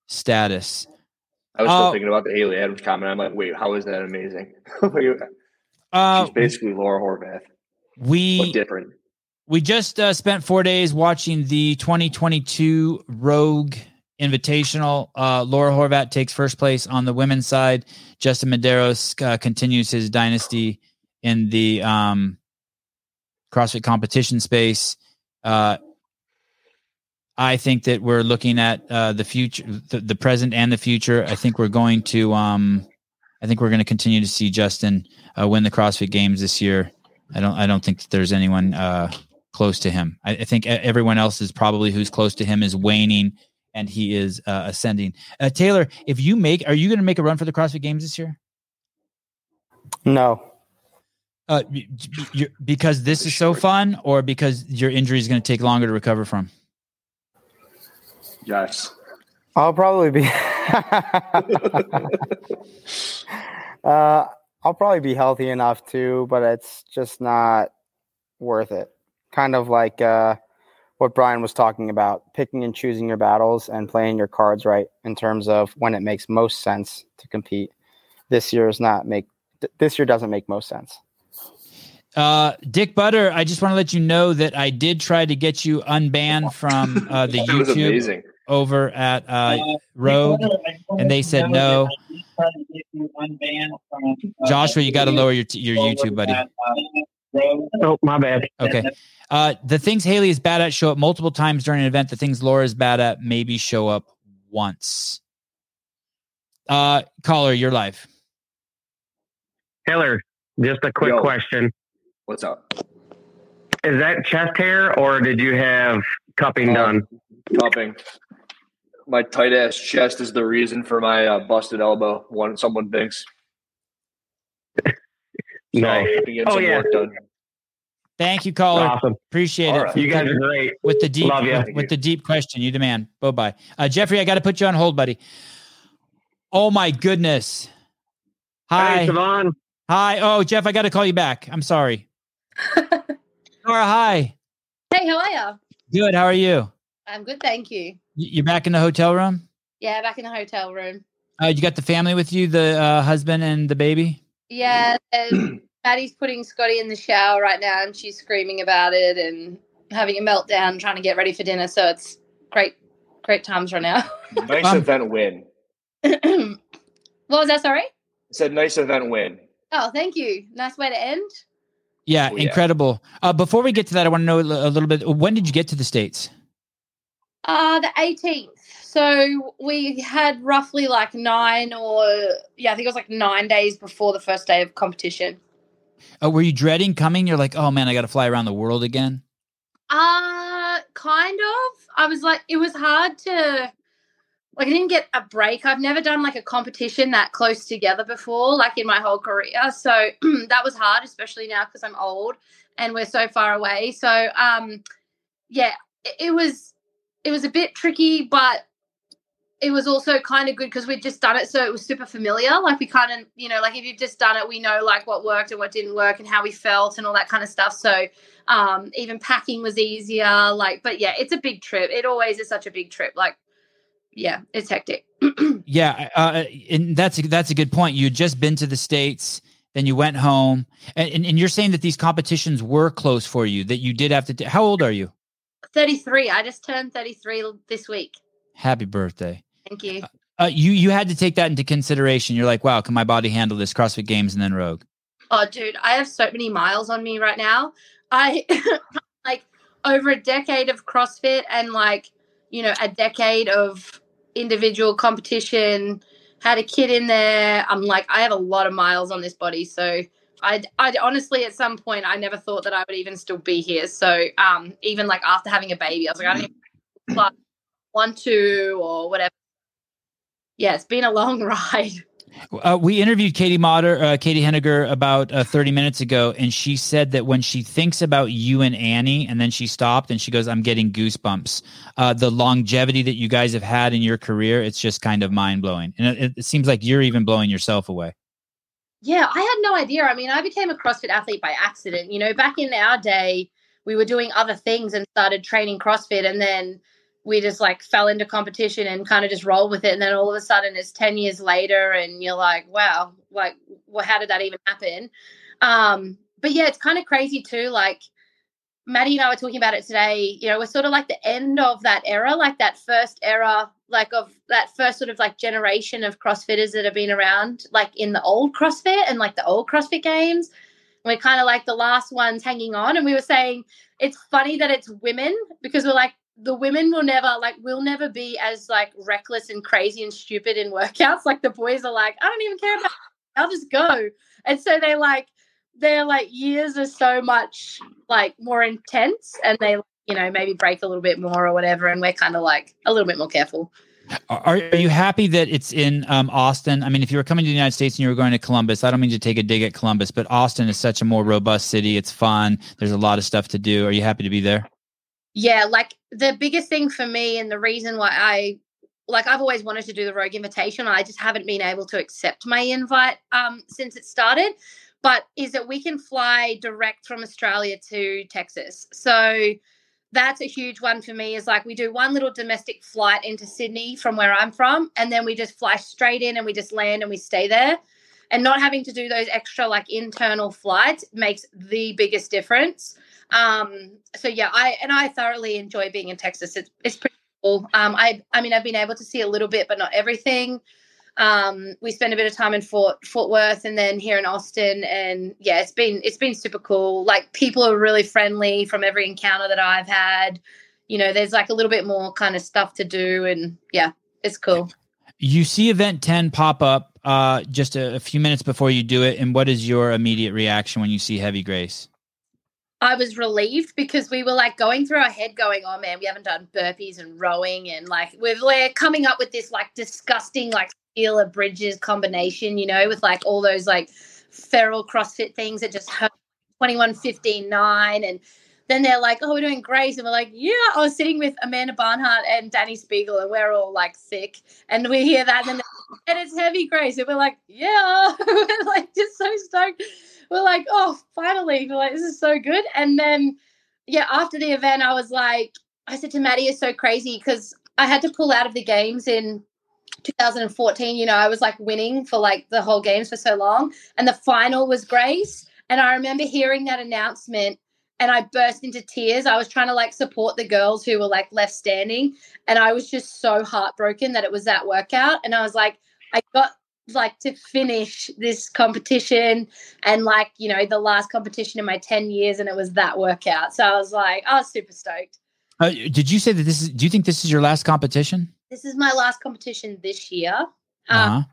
status. I was still Uh, thinking about the Haley Adams comment. I'm like, wait, how is that amazing? <laughs> Uh, she's basically Laura Horvath, but we different. we just uh, spent four days watching the 2022 Rogue Invitational. Uh, Laura Horvath takes first place on the women's side. Justin Medeiros uh, continues his dynasty in the um, CrossFit competition space. Uh, I think that we're looking at uh, the future, the, the present and the future. I think we're going to, um, I think we're going to continue to see Justin uh, win the CrossFit Games this year. I don't, I don't think that there's anyone uh, close to him. I, I think everyone else is probably who's close to him is waning, and he is uh, ascending. Uh, Taylor, if you make, are you going to make a run for the CrossFit Games this year? No. Uh, y- y- you because this is so fun, or because your injury is going to take longer to recover from? Yes. I'll probably be. <laughs> uh, I'll probably be healthy enough too, but it's just not worth it. Kind of like uh, what Brian was talking about, picking and choosing your battles and playing your cards right in terms of when it makes most sense to compete. This year is not make this year doesn't make most sense. Uh, Dick Butter, I just want to let you know that I did try to get you unbanned from uh, <laughs> the YouTube amazing. over at uh, Rogue, and they said no. Joshua, you got to lower your t- your YouTube, buddy. Oh, my bad. Okay. Uh, the things Haley is bad at show up multiple times during an event. The things Laura is bad at maybe show up once. Uh, caller, you're live. Taylor, just a quick Yo. question. What's up? Is that chest hair or did you have cupping done? Cupping. My tight ass chest is the reason for my uh, busted elbow. One someone thinks. <laughs> So, Nice. to Oh, yeah. done. Thank you, caller. Awesome. Appreciate All it. right. You guys are great. with the deep Love ya. with, with the deep question you demand. Bye bye. Uh, Jeffrey, I got to put you on hold, buddy. Oh my goodness. Hi. Hey, Sevan. Hi. Oh, Jeff, I got to call you back. I'm sorry. Nora, hi. Hey, how are you? Good. How are you? I'm good, thank you. You're back in the hotel room? Yeah, back in the hotel room. Uh, you got the family with you, the uh, husband and the baby? Yeah, and <clears throat> Maddie's putting Scotty in the shower right now, and she's screaming about it and having a meltdown, trying to get ready for dinner. So it's great, great times right now. <laughs> Nice Um, event win. <clears throat> what was that? Sorry. Said nice event win. Oh, thank you. Nice way to end. Yeah, Oh, yeah. incredible. Uh, before we get to that, I want to know a little bit. When did you get to the States? Uh, the 18th. So we had roughly like nine or, yeah, I think it was like nine days before the first day of competition. Uh, were you dreading coming? You're like, oh man, I got to fly around the world again. Uh, kind of. I was like, it was hard to, like, I didn't get a break. I've never done like a competition that close together before, like in my whole career. So <clears throat> that was hard, especially now because I'm old and we're so far away. So, um, yeah, it, it was, it was a bit tricky, but it was also kind of good because we'd just done it so it was super familiar like we kind of you know like if you've just done it we know like what worked and what didn't work and how we felt and all that kind of stuff so um even packing was easier like but yeah it's a big trip it always is such a big trip like yeah it's hectic <clears throat> Yeah, uh, and that's a, that's a good point. You had just been to the states, then you went home, and, and, and you're saying that these competitions were close for you. That you did have to. T- How old are you? 33 i just turned 33 this week Happy birthday. thank you Uh, you you had to take that into consideration. You're like, wow, can my body handle this CrossFit Games and then Rogue? Oh, dude, I have so many miles on me right now. I <laughs> like over a decade of CrossFit and like, you know, a decade of individual competition. Had a kid in there. I'm like, I have a lot of miles on this body. So I, I honestly, at some point, I never thought that I would even still be here. So um, even like after having a baby, I was like, I don't even like one, two, or whatever. Yeah, it's been a long <laughs> ride. Uh, we interviewed Katie Motter, uh, Katie Henniger, about uh, 30 minutes ago, and she said that when she thinks about you and Annie, and then she stopped and she goes, "I'm getting goosebumps." Uh, the longevity that you guys have had in your career, it's just kind of mind blowing, and it, it seems like you're even blowing yourself away. Yeah, I had no idea. I mean, I became a CrossFit athlete by accident. You know, back in our day, we were doing other things and started training CrossFit, and then we just like fell into competition and kind of just rolled with it. And then all of a sudden, it's 10 years later, and you're like, wow, like, well, how did that even happen? Um, but yeah, it's kind of crazy too. Like, Maddie and I were talking about it today. You know, we're sort of like the end of that era, like that first era, like of that first sort of like generation of CrossFitters that have been around, like in the old CrossFit and like the old CrossFit games. We're kind of like the last ones hanging on. And we were saying it's funny that it's women because we're like, the women will never like we'll never be as like reckless and crazy and stupid in workouts. Like the boys are like, I don't even care about it. I'll just go. And so they like their like years are so much like more intense and they you know maybe break a little bit more or whatever and we're kind of like a little bit more careful Are, are you happy that it's in um, Austin? I mean, if you were coming to the United States and you were going to Columbus, I don't mean to take a dig at Columbus, but Austin is such a more robust city. It's fun. There's a lot of stuff to do. Are you happy to be there? Yeah like the biggest thing for me and the reason why i like i've always wanted to do the rogue invitation i just haven't been able to accept my invite um since it started but is that we can fly direct from australia to texas so that's a huge one for me is like we do one little domestic flight into sydney from where i'm from and then we just fly straight in and we just land and we stay there and not having to do those extra like internal flights makes the biggest difference. Um, so yeah, I and I thoroughly enjoy being in Texas. It's it's pretty cool. Um, I I mean I've been able to see a little bit, but not everything. Um, we spent a bit of time in Fort Fort Worth and then here in Austin, and yeah, it's been it's been super cool. Like people are really friendly from every encounter that I've had. You know, there's like a little bit more kind of stuff to do, and yeah, it's cool. You see Event 10 pop up uh, just a, a few minutes before you do it, and what is your immediate reaction when you see Heavy Grace? I was relieved because we were like going through our head, going, "Oh man, we haven't done burpees and rowing, and like we're, we're coming up with this like disgusting like Sheila Bridges combination, you know, with like all those like feral CrossFit things that just hurt 21, 15, 9. And then they're like, oh, we're doing Grace. And we're like, yeah. I was sitting with Amanda Barnhart and Dani Speegle, and we're all like thick. And we hear that, and then and it's heavy Grace. And we're like, yeah. <laughs> we're like just so stoked. We're like, oh, finally. We're like, this is so good. And then, yeah, after the event, I was like, I said to Maddie, it's so crazy because I had to pull out of the games in 2014, you know, I was like winning for like the whole games for so long. And the final was Grace. And I remember hearing that announcement and I burst into tears. I was trying to like support the girls who were like left standing. And I was just so heartbroken that it was that workout. And I was like, I got like to finish this competition and like, you know, the last competition in my 10 years. And it was that workout. So I was like, I was super stoked. Uh, did you say that this is, do you think this is your last competition? this is my last competition this year. Um, Uh-huh.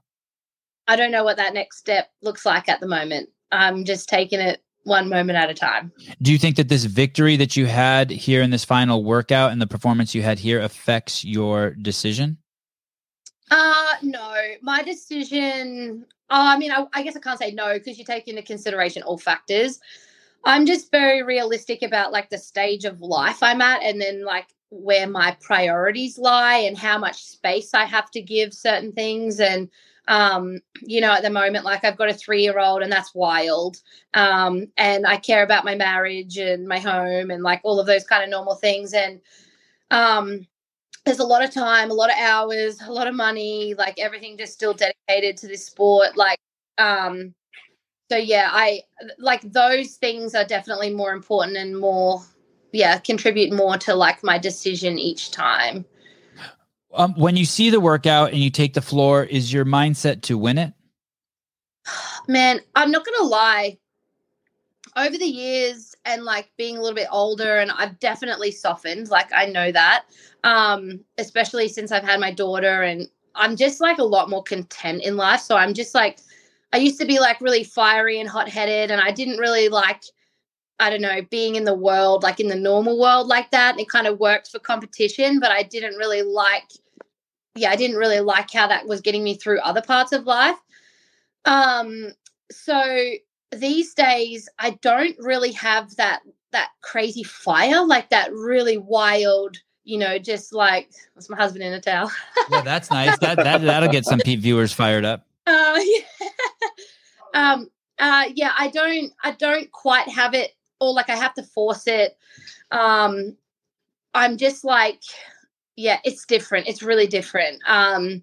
I don't know what that next step looks like at the moment. I'm just taking it one moment at a time. Do you think that this victory that you had here in this final workout and the performance you had here affects your decision? Uh no, my decision. Oh, I mean, I, I guess I can't say no because you take into consideration all factors. I'm just very realistic about like the stage of life I'm at, and then like where my priorities lie and how much space I have to give certain things. And, um, you know, at the moment, like I've got a three year old and that's wild. Um, and I care about my marriage and my home and like all of those kind of normal things. And, um, there's a lot of time, a lot of hours, a lot of money, like everything just still dedicated to this sport. Like, um, so yeah, I like those things are definitely more important and more yeah contribute more to like my decision each time um, when you see the workout and you take the floor is your mindset to win it man i'm not gonna lie over the years and like being a little bit older and i've definitely softened like i know that um especially since i've had my daughter and i'm just like a lot more content in life so i'm just like i used to be like really fiery and hot-headed and i didn't really like I don't know, being in the world, like in the normal world like that. It kind of worked for competition, but I didn't really like, yeah, I didn't really like how that was getting me through other parts of life. Um, so these days I don't really have that that crazy fire, like that really wild, you know, just like what's my husband in a towel. yeah, that's nice. That that that'll get some viewers fired up. <laughs> Uh, yeah. <laughs> um, uh, yeah, I don't, I don't quite have it or like I have to force it. Um, I'm just like, yeah, it's different. It's really different. Um,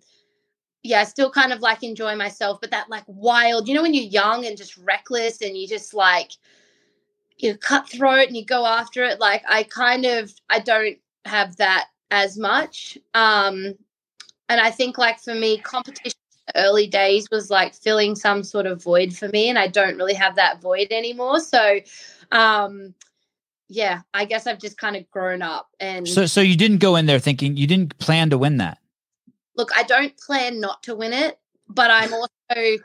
yeah, I still kind of like enjoy myself, but that like wild, you know, when you're young and just reckless and you just like you cutthroat and you go after it. Like I kind of I don't have that as much. Um, and I think like for me, competition early days was like filling some sort of void for me, and I don't really have that void anymore. So um yeah i guess i've just kind of grown up and so so you didn't go in there thinking you didn't plan to win that? Look i don't plan not to win it but i'm also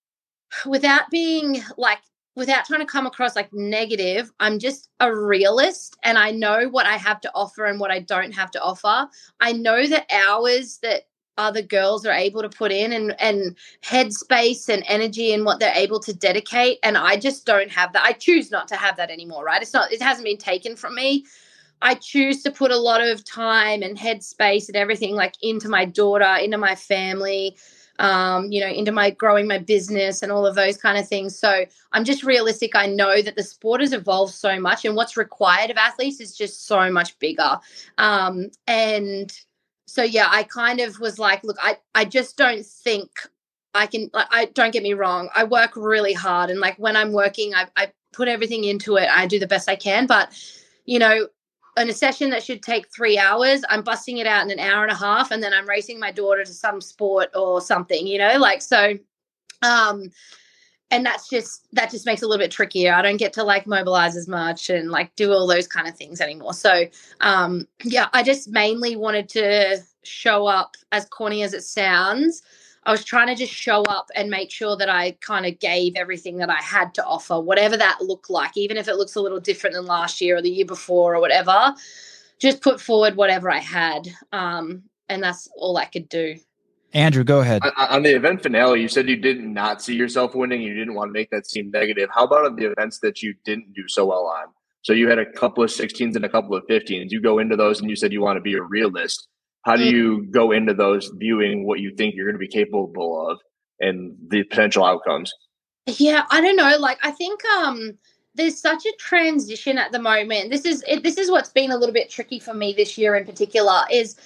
<sighs> without being like without trying to come across like negative i'm just a realist and i know what i have to offer and what i don't have to offer. I know the hours that other girls are able to put in and and headspace and energy and what they're able to dedicate. And i just don't have that. I choose not to have that anymore right? It's not it hasn't been taken from me. I choose to put a lot of time and headspace and everything like into my daughter into my family um, you know into my growing my business and all of those kind of things. So i'm just realistic. I know that the sport has evolved so much and what's required of athletes is just so much bigger. Um, and so yeah, I kind of was like, look, I, I just don't think I can like, I don't get me wrong. I work really hard and like when I'm working I I put everything into it. I do the best I can, but you know, in a session that should take 3 hours, I'm busting it out in an hour and a half and then I'm racing my daughter to some sport or something, you know? Like so um and that's just that just makes it a little bit trickier. I don't get to like mobilize as much and like do all those kind of things anymore. So um yeah, I just mainly wanted to show up as corny as it sounds I was trying to just show up and make sure that I kind of gave everything that I had to offer, whatever that looked like, even if it looks a little different than last year or the year before or whatever. Just put forward whatever I had, um, and that's all I could do. Andrew, go ahead. On the event finale, you said you did not see yourself winning. You didn't want to make that seem negative. How about on the events that you didn't do so well on? So you had a couple of 16s and a couple of 15s. You go into those and you said you want to be a realist. How do mm. you go into those viewing what you think you're going to be capable of and the potential outcomes? Yeah, I don't know. Like, I think um, there's such a transition at the moment. This is it, this is what's been a little bit tricky for me this year in particular. Is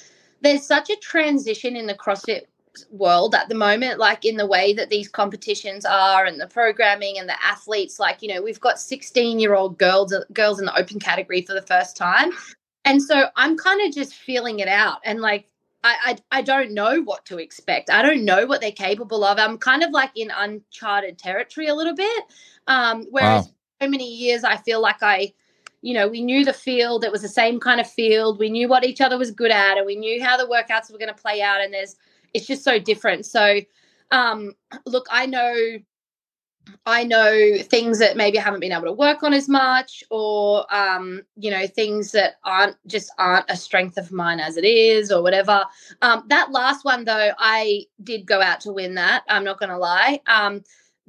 there's such a transition in the CrossFit world at the moment like in the way that these competitions are and the programming and the athletes like you know we've got 16 year old girls girls in the open category for the first time and so I'm kind of just feeling it out and like I, I I don't know what to expect. I don't know what they're capable of. I'm kind of like in uncharted territory a little bit. Um, whereas wow. so many years I feel like I, you know, we knew the field. It was the same kind of field. We knew what each other was good at, and we knew how the workouts were going to play out. And there's, it's just so different. So, um, <clears throat> look, I know I know things that maybe I haven't been able to work on as much, or um, you know, things that aren't just aren't a strength of mine as it is, or whatever. Um, that last one though, I did go out to win that. I'm not going to lie. Um,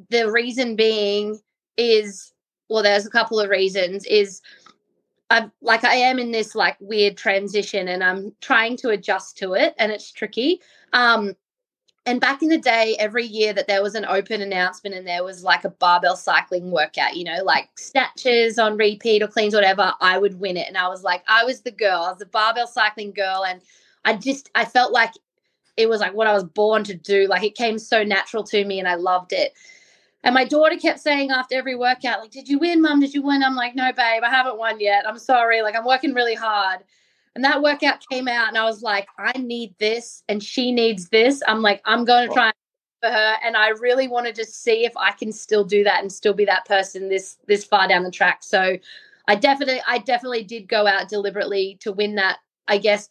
the reason being is, well, there's a couple of reasons. Is I like I am in this like weird transition, and I'm trying to adjust to it, and it's tricky. Um, and back in the day, every year that there was an open announcement and there was like a barbell cycling workout, you know, like snatches on repeat or cleans, whatever, I would win it. And I was like, I was the girl, I was the barbell cycling girl. And I just, I felt like it was like what I was born to do. Like it came so natural to me and I loved it. And my daughter kept saying after every workout, like, did you win, mom? Did you win? I'm like, no, babe, I haven't won yet. I'm sorry. Like, I'm working really hard. And that workout came out, and I was like, I need this, and she needs this. I'm like, I'm going to try for her, and I really wanted to see if I can still do that and still be that person this this far down the track. So, I definitely, I definitely did go out deliberately to win that. I guess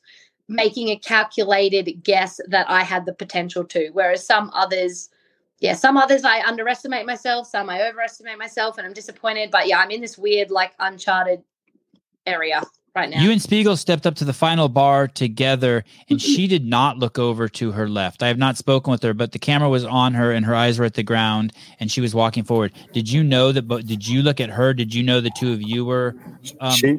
making a calculated guess that I had the potential to, whereas some others yeah, some others I underestimate myself, some I overestimate myself, and I'm disappointed. But yeah, I'm in this weird, like, uncharted area right now. You and Speegle stepped up to the final bar together, and she did not look over to her left. I have not spoken with her, but the camera was on her, and her eyes were at the ground, and she was walking forward. Did you know that? But did you look at her? Did you know the two of you were? Um, she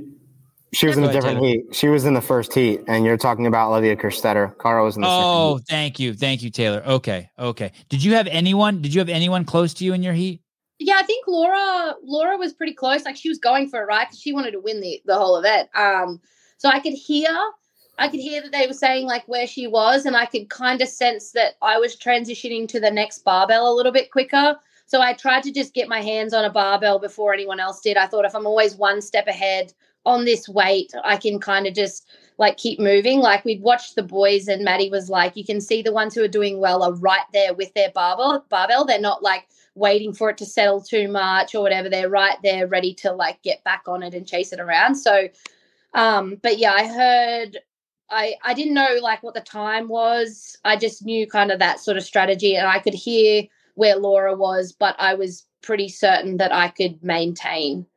she was in a different heat. She was in the first heat, and you're talking about Olivia Kerstetter. Cara was in the. Oh, thank you, thank you, Taylor. Okay, okay. Did you have anyone? Did you have anyone close to you in your heat? yeah, I think Laura Laura was pretty close. Like she was going for it, right? Because she wanted to win the the whole event. Um, so I could hear, I could hear that they were saying like where she was, and I could kind of sense that I was transitioning to the next barbell a little bit quicker. So I tried to just get my hands on a barbell before anyone else did. I thought if I'm always one step ahead on this weight, I can kind of just like keep moving. Like we'd watched the boys, and Maddie was like, you can see the ones who are doing well are right there with their barbell. Barbell, they're not like waiting for it to settle too much or whatever. They're right there, ready to like get back on it and chase it around. So, um, but yeah, I heard. I, I didn't know like what the time was. I just knew kind of that sort of strategy and I could hear where Laura was, but I was pretty certain that I could maintain.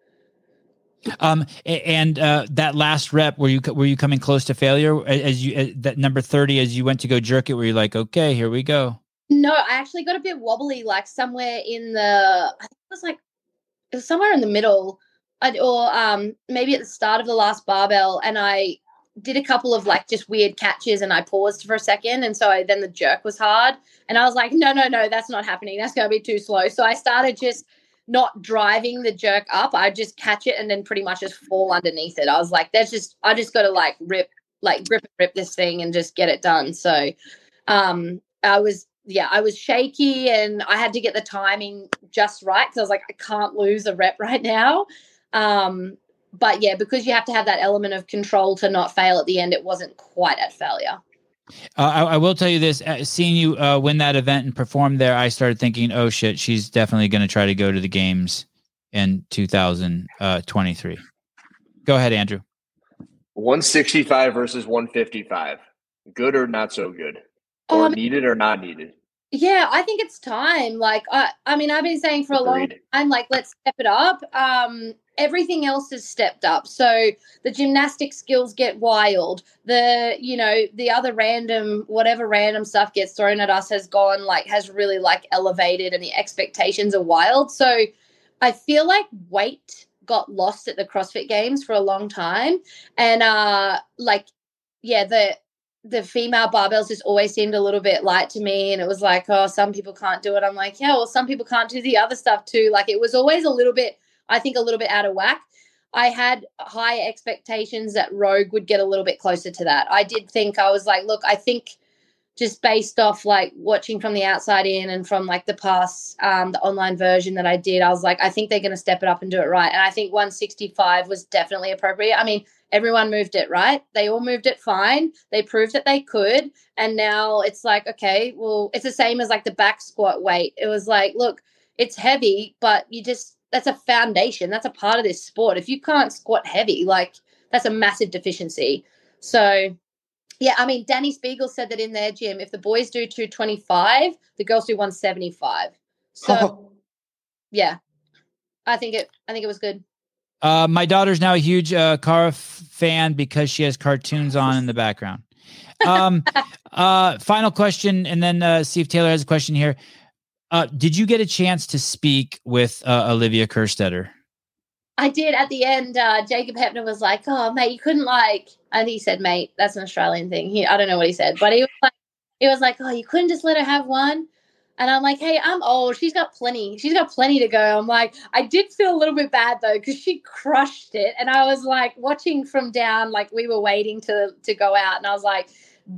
Um, and uh, that last rep, were you were you coming close to failure as you that number thirty as you went to go jerk it? Were you like, okay, here we go? No, I actually got a bit wobbly, like somewhere in the, I think it was like, it was somewhere in the middle, I'd, or um, maybe at the start of the last barbell, and I did a couple of like just weird catches, and I paused for a second, and so I, then the jerk was hard, and I was like, no, no, no, that's not happening. That's going to be too slow. So I started just not driving the jerk up. I just catch it and then pretty much just fall underneath it. I was like, there's just, I just got to like rip, like rip, rip this thing and just get it done. So, um, I was yeah, I was shaky and I had to get the timing just right because I was like, I can't lose a rep right now. Um, but yeah, because you have to have that element of control to not fail at the end, it wasn't quite at failure. Uh, I, I, will tell you this: uh, seeing you uh, win that event and perform there, I started thinking, "Oh shit, she's definitely going to try to go to the games in 2023." Go ahead, Andrew. 165 versus 155. Good or not so good? Or um, needed or not needed? Yeah, I think it's time. Like, I, I mean, I've been saying for a long time, like, let's step it up. Um, everything else has stepped up. So the gymnastic skills get wild. The, you know, the other random, whatever random stuff gets thrown at us has gone, like, has really, like, elevated and the expectations are wild. So I feel like weight got lost at the CrossFit Games for a long time. And, uh, like, yeah, the, the female barbells just always seemed a little bit light to me and it was like oh some people can't do it i'm like yeah well some people can't do the other stuff too like it was always a little bit i think a little bit out of whack. I had high expectations that rogue would get a little bit closer to that. I did think i was like look i think just based off like watching from the outside in and from like the past um, the online version that i did i was like i think they're going to step it up and do it right. And i think 165 was definitely appropriate. I mean everyone moved it right? They all moved it fine. They proved that they could. And now it's like okay well it's the same as like the back squat weight. It was like look it's heavy but you just that's a foundation that's a part of this sport if you can't squat heavy like that's a massive deficiency so yeah i mean Dani Speegle said that in their gym if the boys do 225 the girls do 175 so <laughs> yeah i think it i think it was good uh, my daughter's now a huge uh, Kara fan because she has cartoons on in the <laughs> background. Um, uh, final question, and then uh, see if Taylor has a question here. Uh, did you get a chance to speak with uh, Olivia Kerstetter? I did at the end. Uh, Jacob Heppner was like, "Oh, mate, you couldn't like," and he said, "Mate, that's an Australian thing." He, I don't know what he said, but he was like, "He was like, oh, you couldn't just let her have one." And I'm like, hey, I'm old. She's got plenty. She's got plenty to go. I'm like, I did feel a little bit bad though, because she crushed it. And I was like watching from down, like we were waiting to to go out. And I was like,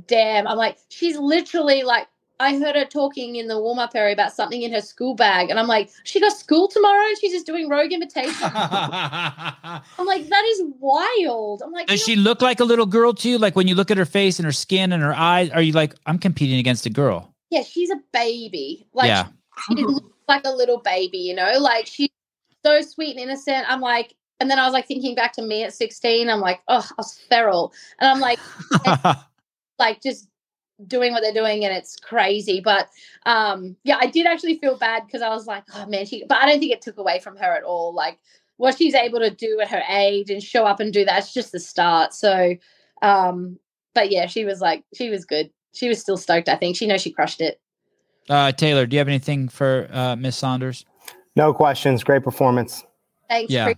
damn. I'm like, she's literally like I heard her talking in the warm up area about something in her school bag, and I'm like, she got school tomorrow. and She's just doing rogue invitation. <laughs> I'm like, that is wild. I'm like, does she look like a little girl to you? Like when you look at her face and her skin and her eyes, are you like, I'm competing against a girl? yeah, she's a baby. Like yeah. she, she looks like a little baby, you know, like she's so sweet and innocent. I'm like, and then I was like thinking back to me at 16. I'm like, oh, I was feral. And I'm like, <laughs> like just doing what they're doing and it's crazy. But um, yeah, I did actually feel bad because I was like, oh man, she but I don't think it took away from her at all. Like what she's able to do at her age and show up and do that's just the start. So um, but yeah, she was like, she was good she was still stoked. I think she knows she crushed it. Uh, Taylor, do you have anything for uh, Miss Saunders? No questions. Great performance. Thanks. Yeah,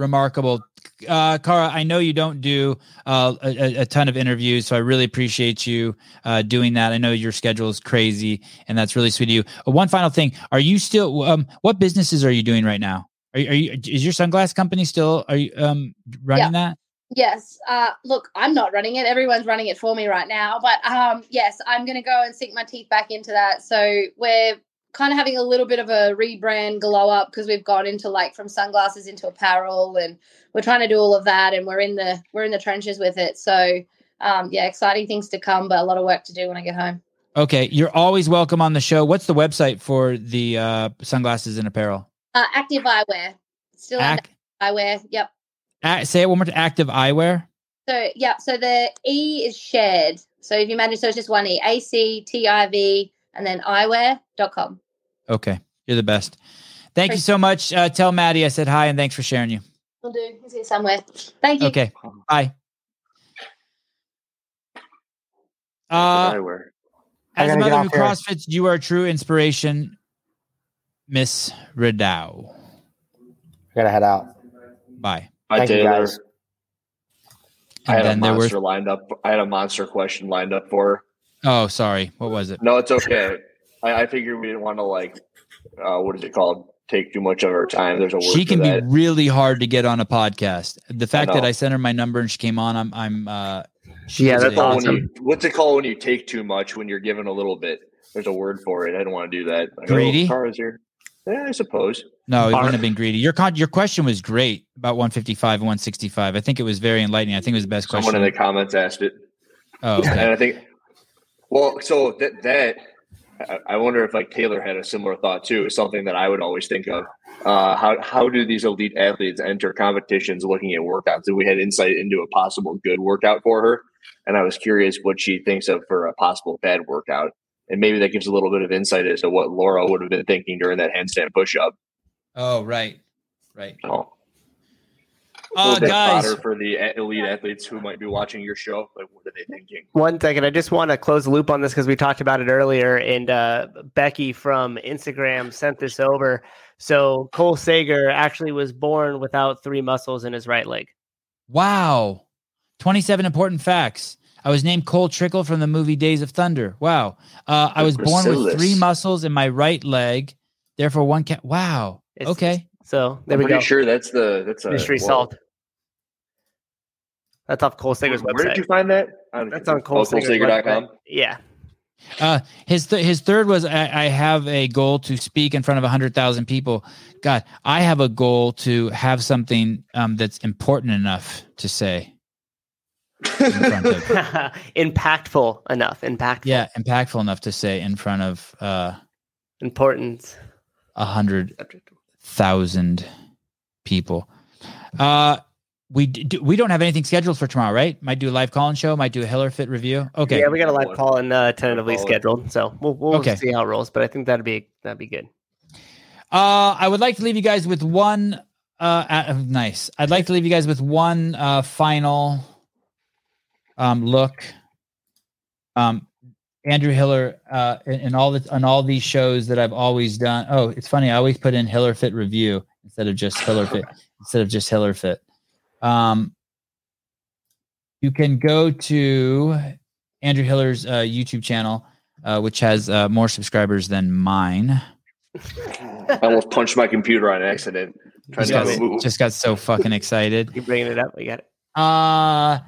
remarkable. Uh, Kara, I know you don't do uh, a, a, ton of interviews, so I really appreciate you uh, doing that. I know your schedule is crazy, and that's really sweet of you. Uh, one final thing: Are you still? Um, what businesses are you doing right now? Are, are you? Is your sunglass company still? Are you um, running yeah. that? Yes. Uh, look, I'm not running it. Everyone's running it for me right now. But um, yes, I'm going to go and sink my teeth back into that. So we're kind of having a little bit of a rebrand glow up because we've gone into like from sunglasses into apparel, and we're trying to do all of that. And we're in the we're in the trenches with it. So um, yeah, exciting things to come, but a lot of work to do when I get home. Okay, you're always welcome on the show. What's the website for the uh, sunglasses and apparel? Uh, active eyewear. Still Ac- eyewear. Yep say it one more time. Active eyewear. So yeah, so the E is shared. So if you manage, so it's just one E. A C T I V and then eyewear.com. Okay. You're the best. Thank you so much. Uh, tell Maddie I said hi and thanks for sharing you. We'll do. He's here somewhere. Thank you. Okay. Bye. Uh, as a mother who CrossFits, you are a true inspiration, Miss Ridow. I gotta head out. Bye. Hi, Thank Taylor. I had a monster were... lined up. I had a monster question lined up for her. Oh, sorry. What was it? No, it's okay. I, I figured we didn't want to like, uh, what is it called? Take too much of her time. There's a word. She can be really hard to get on a podcast. The fact I that I sent her my number and she came on, I'm, I'm. uh Yeah, that's awesome. You, what's it called when you take too much? When you're given a little bit. there's a word for it. I don't want to do that. Like, oh, Greedy? Cars here. Yeah, I suppose. No, it Are- wouldn't have been greedy. Your con- your question was great about 155 and 165. I think it was very enlightening. I think it was the best Someone question. Someone in the comments asked it. Oh, okay. And I think, well, so that that I- wonder if like Taylor had a similar thought too. Is something that I would always think of. Uh, how how do these elite athletes enter competitions looking at workouts? And we had insight into a possible good workout for her, and I was curious what she thinks of for a possible bad workout, and maybe that gives a little bit of insight as to what Laura would have been thinking during that handstand push up. Oh, right. Right. Oh. Uh, guys. for the elite athletes who might be watching your show. Like, what are they thinking? One second, I just want to close the loop on this because we talked about it earlier, and uh, Becky from Instagram sent this over. So Cole Sager actually was born without three muscles in his right leg. Wow. 27 important facts. I was named Cole Trickle from the movie Days of Thunder. Wow. Uh, I was born with three muscles in my right leg. Therefore, one cat. Wow. It's- okay. So there I'm we pretty go. sure that's the that's a Mystery well, solved. That's off Cole Sager's Where website. did you find that? That's on Oh, Cole Sager's ColeSager.com? Yeah. Uh, his th- his third was I, I have a goal to speak in front of hundred thousand people. God, I have a goal to have something um, that's important enough to say. In front of, <laughs> Impactful enough. Impactful. yeah, impactful enough to say in front of uh, Important. a hundred thousand people. Uh, we do, we don't have anything scheduled for tomorrow, right? Might do a live call-in show. Might do a Hiller Fit review. Okay. Yeah, we got a live call in uh, tentatively scheduled, so we'll we'll Okay. see how it rolls. But I think that'd be that'd be good. Uh, I would like to leave you guys with one. Uh, uh, nice. I'd like to leave you guys with one uh, final um, look. Um, Andrew Hiller, uh, in, in all the on all these shows that I've always done. Oh, it's funny. I always put in Hiller Fit review instead of just Hiller Fit instead of just Hiller Fit. Um, you can go to Andrew Hiller's uh, YouTube channel, uh, which has uh, more subscribers than mine. I almost punched my computer on accident. Just, got, just got so fucking excited. <laughs> You bringing it up? We got it. Uh,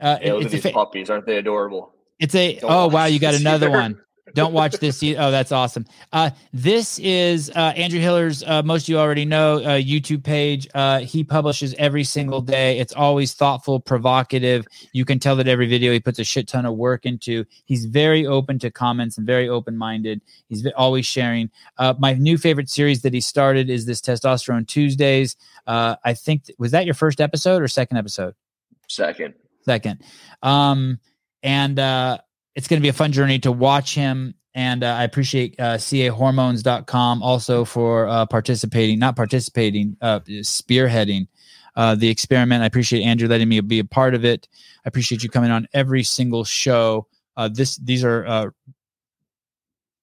uh Yeah, look it's, at a these fa- puppies. Aren't they adorable? It's a Don't oh wow, you got another either. one. <laughs> Don't watch this. e- Oh, that's awesome. Uh, this is uh, Andrew Hiller's. Uh, most of you already know uh, YouTube page. Uh, he publishes every single day. It's always thoughtful, provocative. You can tell that every video he puts a shit ton of work into. He's very open to comments and very open minded. He's always sharing. Uh, my new favorite series that he started is this Testosterone Tuesdays. Uh, I think was that your first episode or second episode? Second. second. Um, and uh, it's going to be a fun journey to watch him. And uh, I appreciate uh, cahormones.com also for uh, participating, not participating, uh, spearheading uh, the experiment. I appreciate Andrew letting me be a part of it. I appreciate you coming on every single show. Uh, this these are,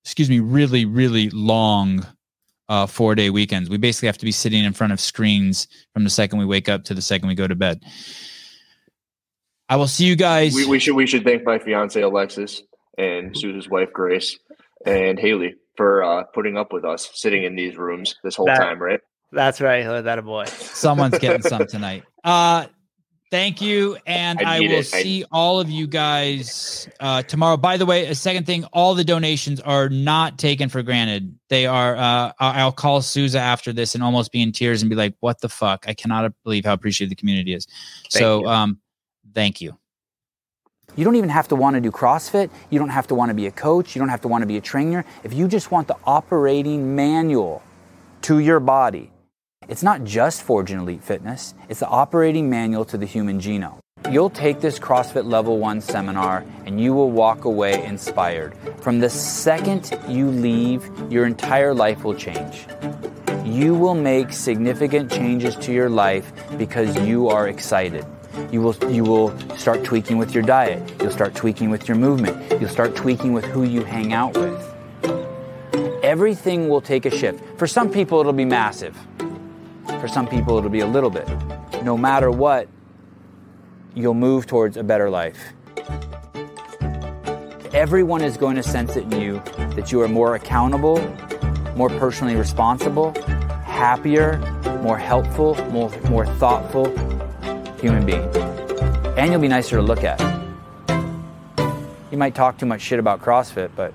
excuse me, really really long four day weekends. We basically have to be sitting in front of screens from the second we wake up to the second we go to bed. I will see you guys. We, we should we should thank my fiance Alexis and Susan's wife Grace and Haley for uh, putting up with us sitting in these rooms this whole That- time, right? That's right. Oh, that a boy. Someone's getting some <laughs> tonight. Uh thank you. And I I, will it. I- see all of you guys uh tomorrow. By the way, a second thing, all the donations are not taken for granted. They are uh I- I'll call Souza after this and almost be in tears and be like, what the fuck? I cannot believe how appreciative the community is. so you. um thank you. You don't even have to want to do CrossFit. You don't have to want to be a coach. You don't have to want to be a trainer. If you just want the operating manual to your body, it's not just Forging Elite Fitness, it's the operating manual to the human genome. You'll take this CrossFit Level 1 seminar and you will walk away inspired. From the second you leave, your entire life will change. You will make significant changes to your life because you are excited. You will, you will start tweaking with your diet. You'll start tweaking with your movement. You'll start tweaking with who you hang out with. Everything will take a shift. For some people, it'll be massive. For some people, it'll be a little bit. No matter what, you'll move towards a better life. Everyone is going to sense it in you that you are more accountable, more personally responsible, happier, more helpful, more, more thoughtful human being. And you'll be nicer to look at. You might talk too much shit about CrossFit, but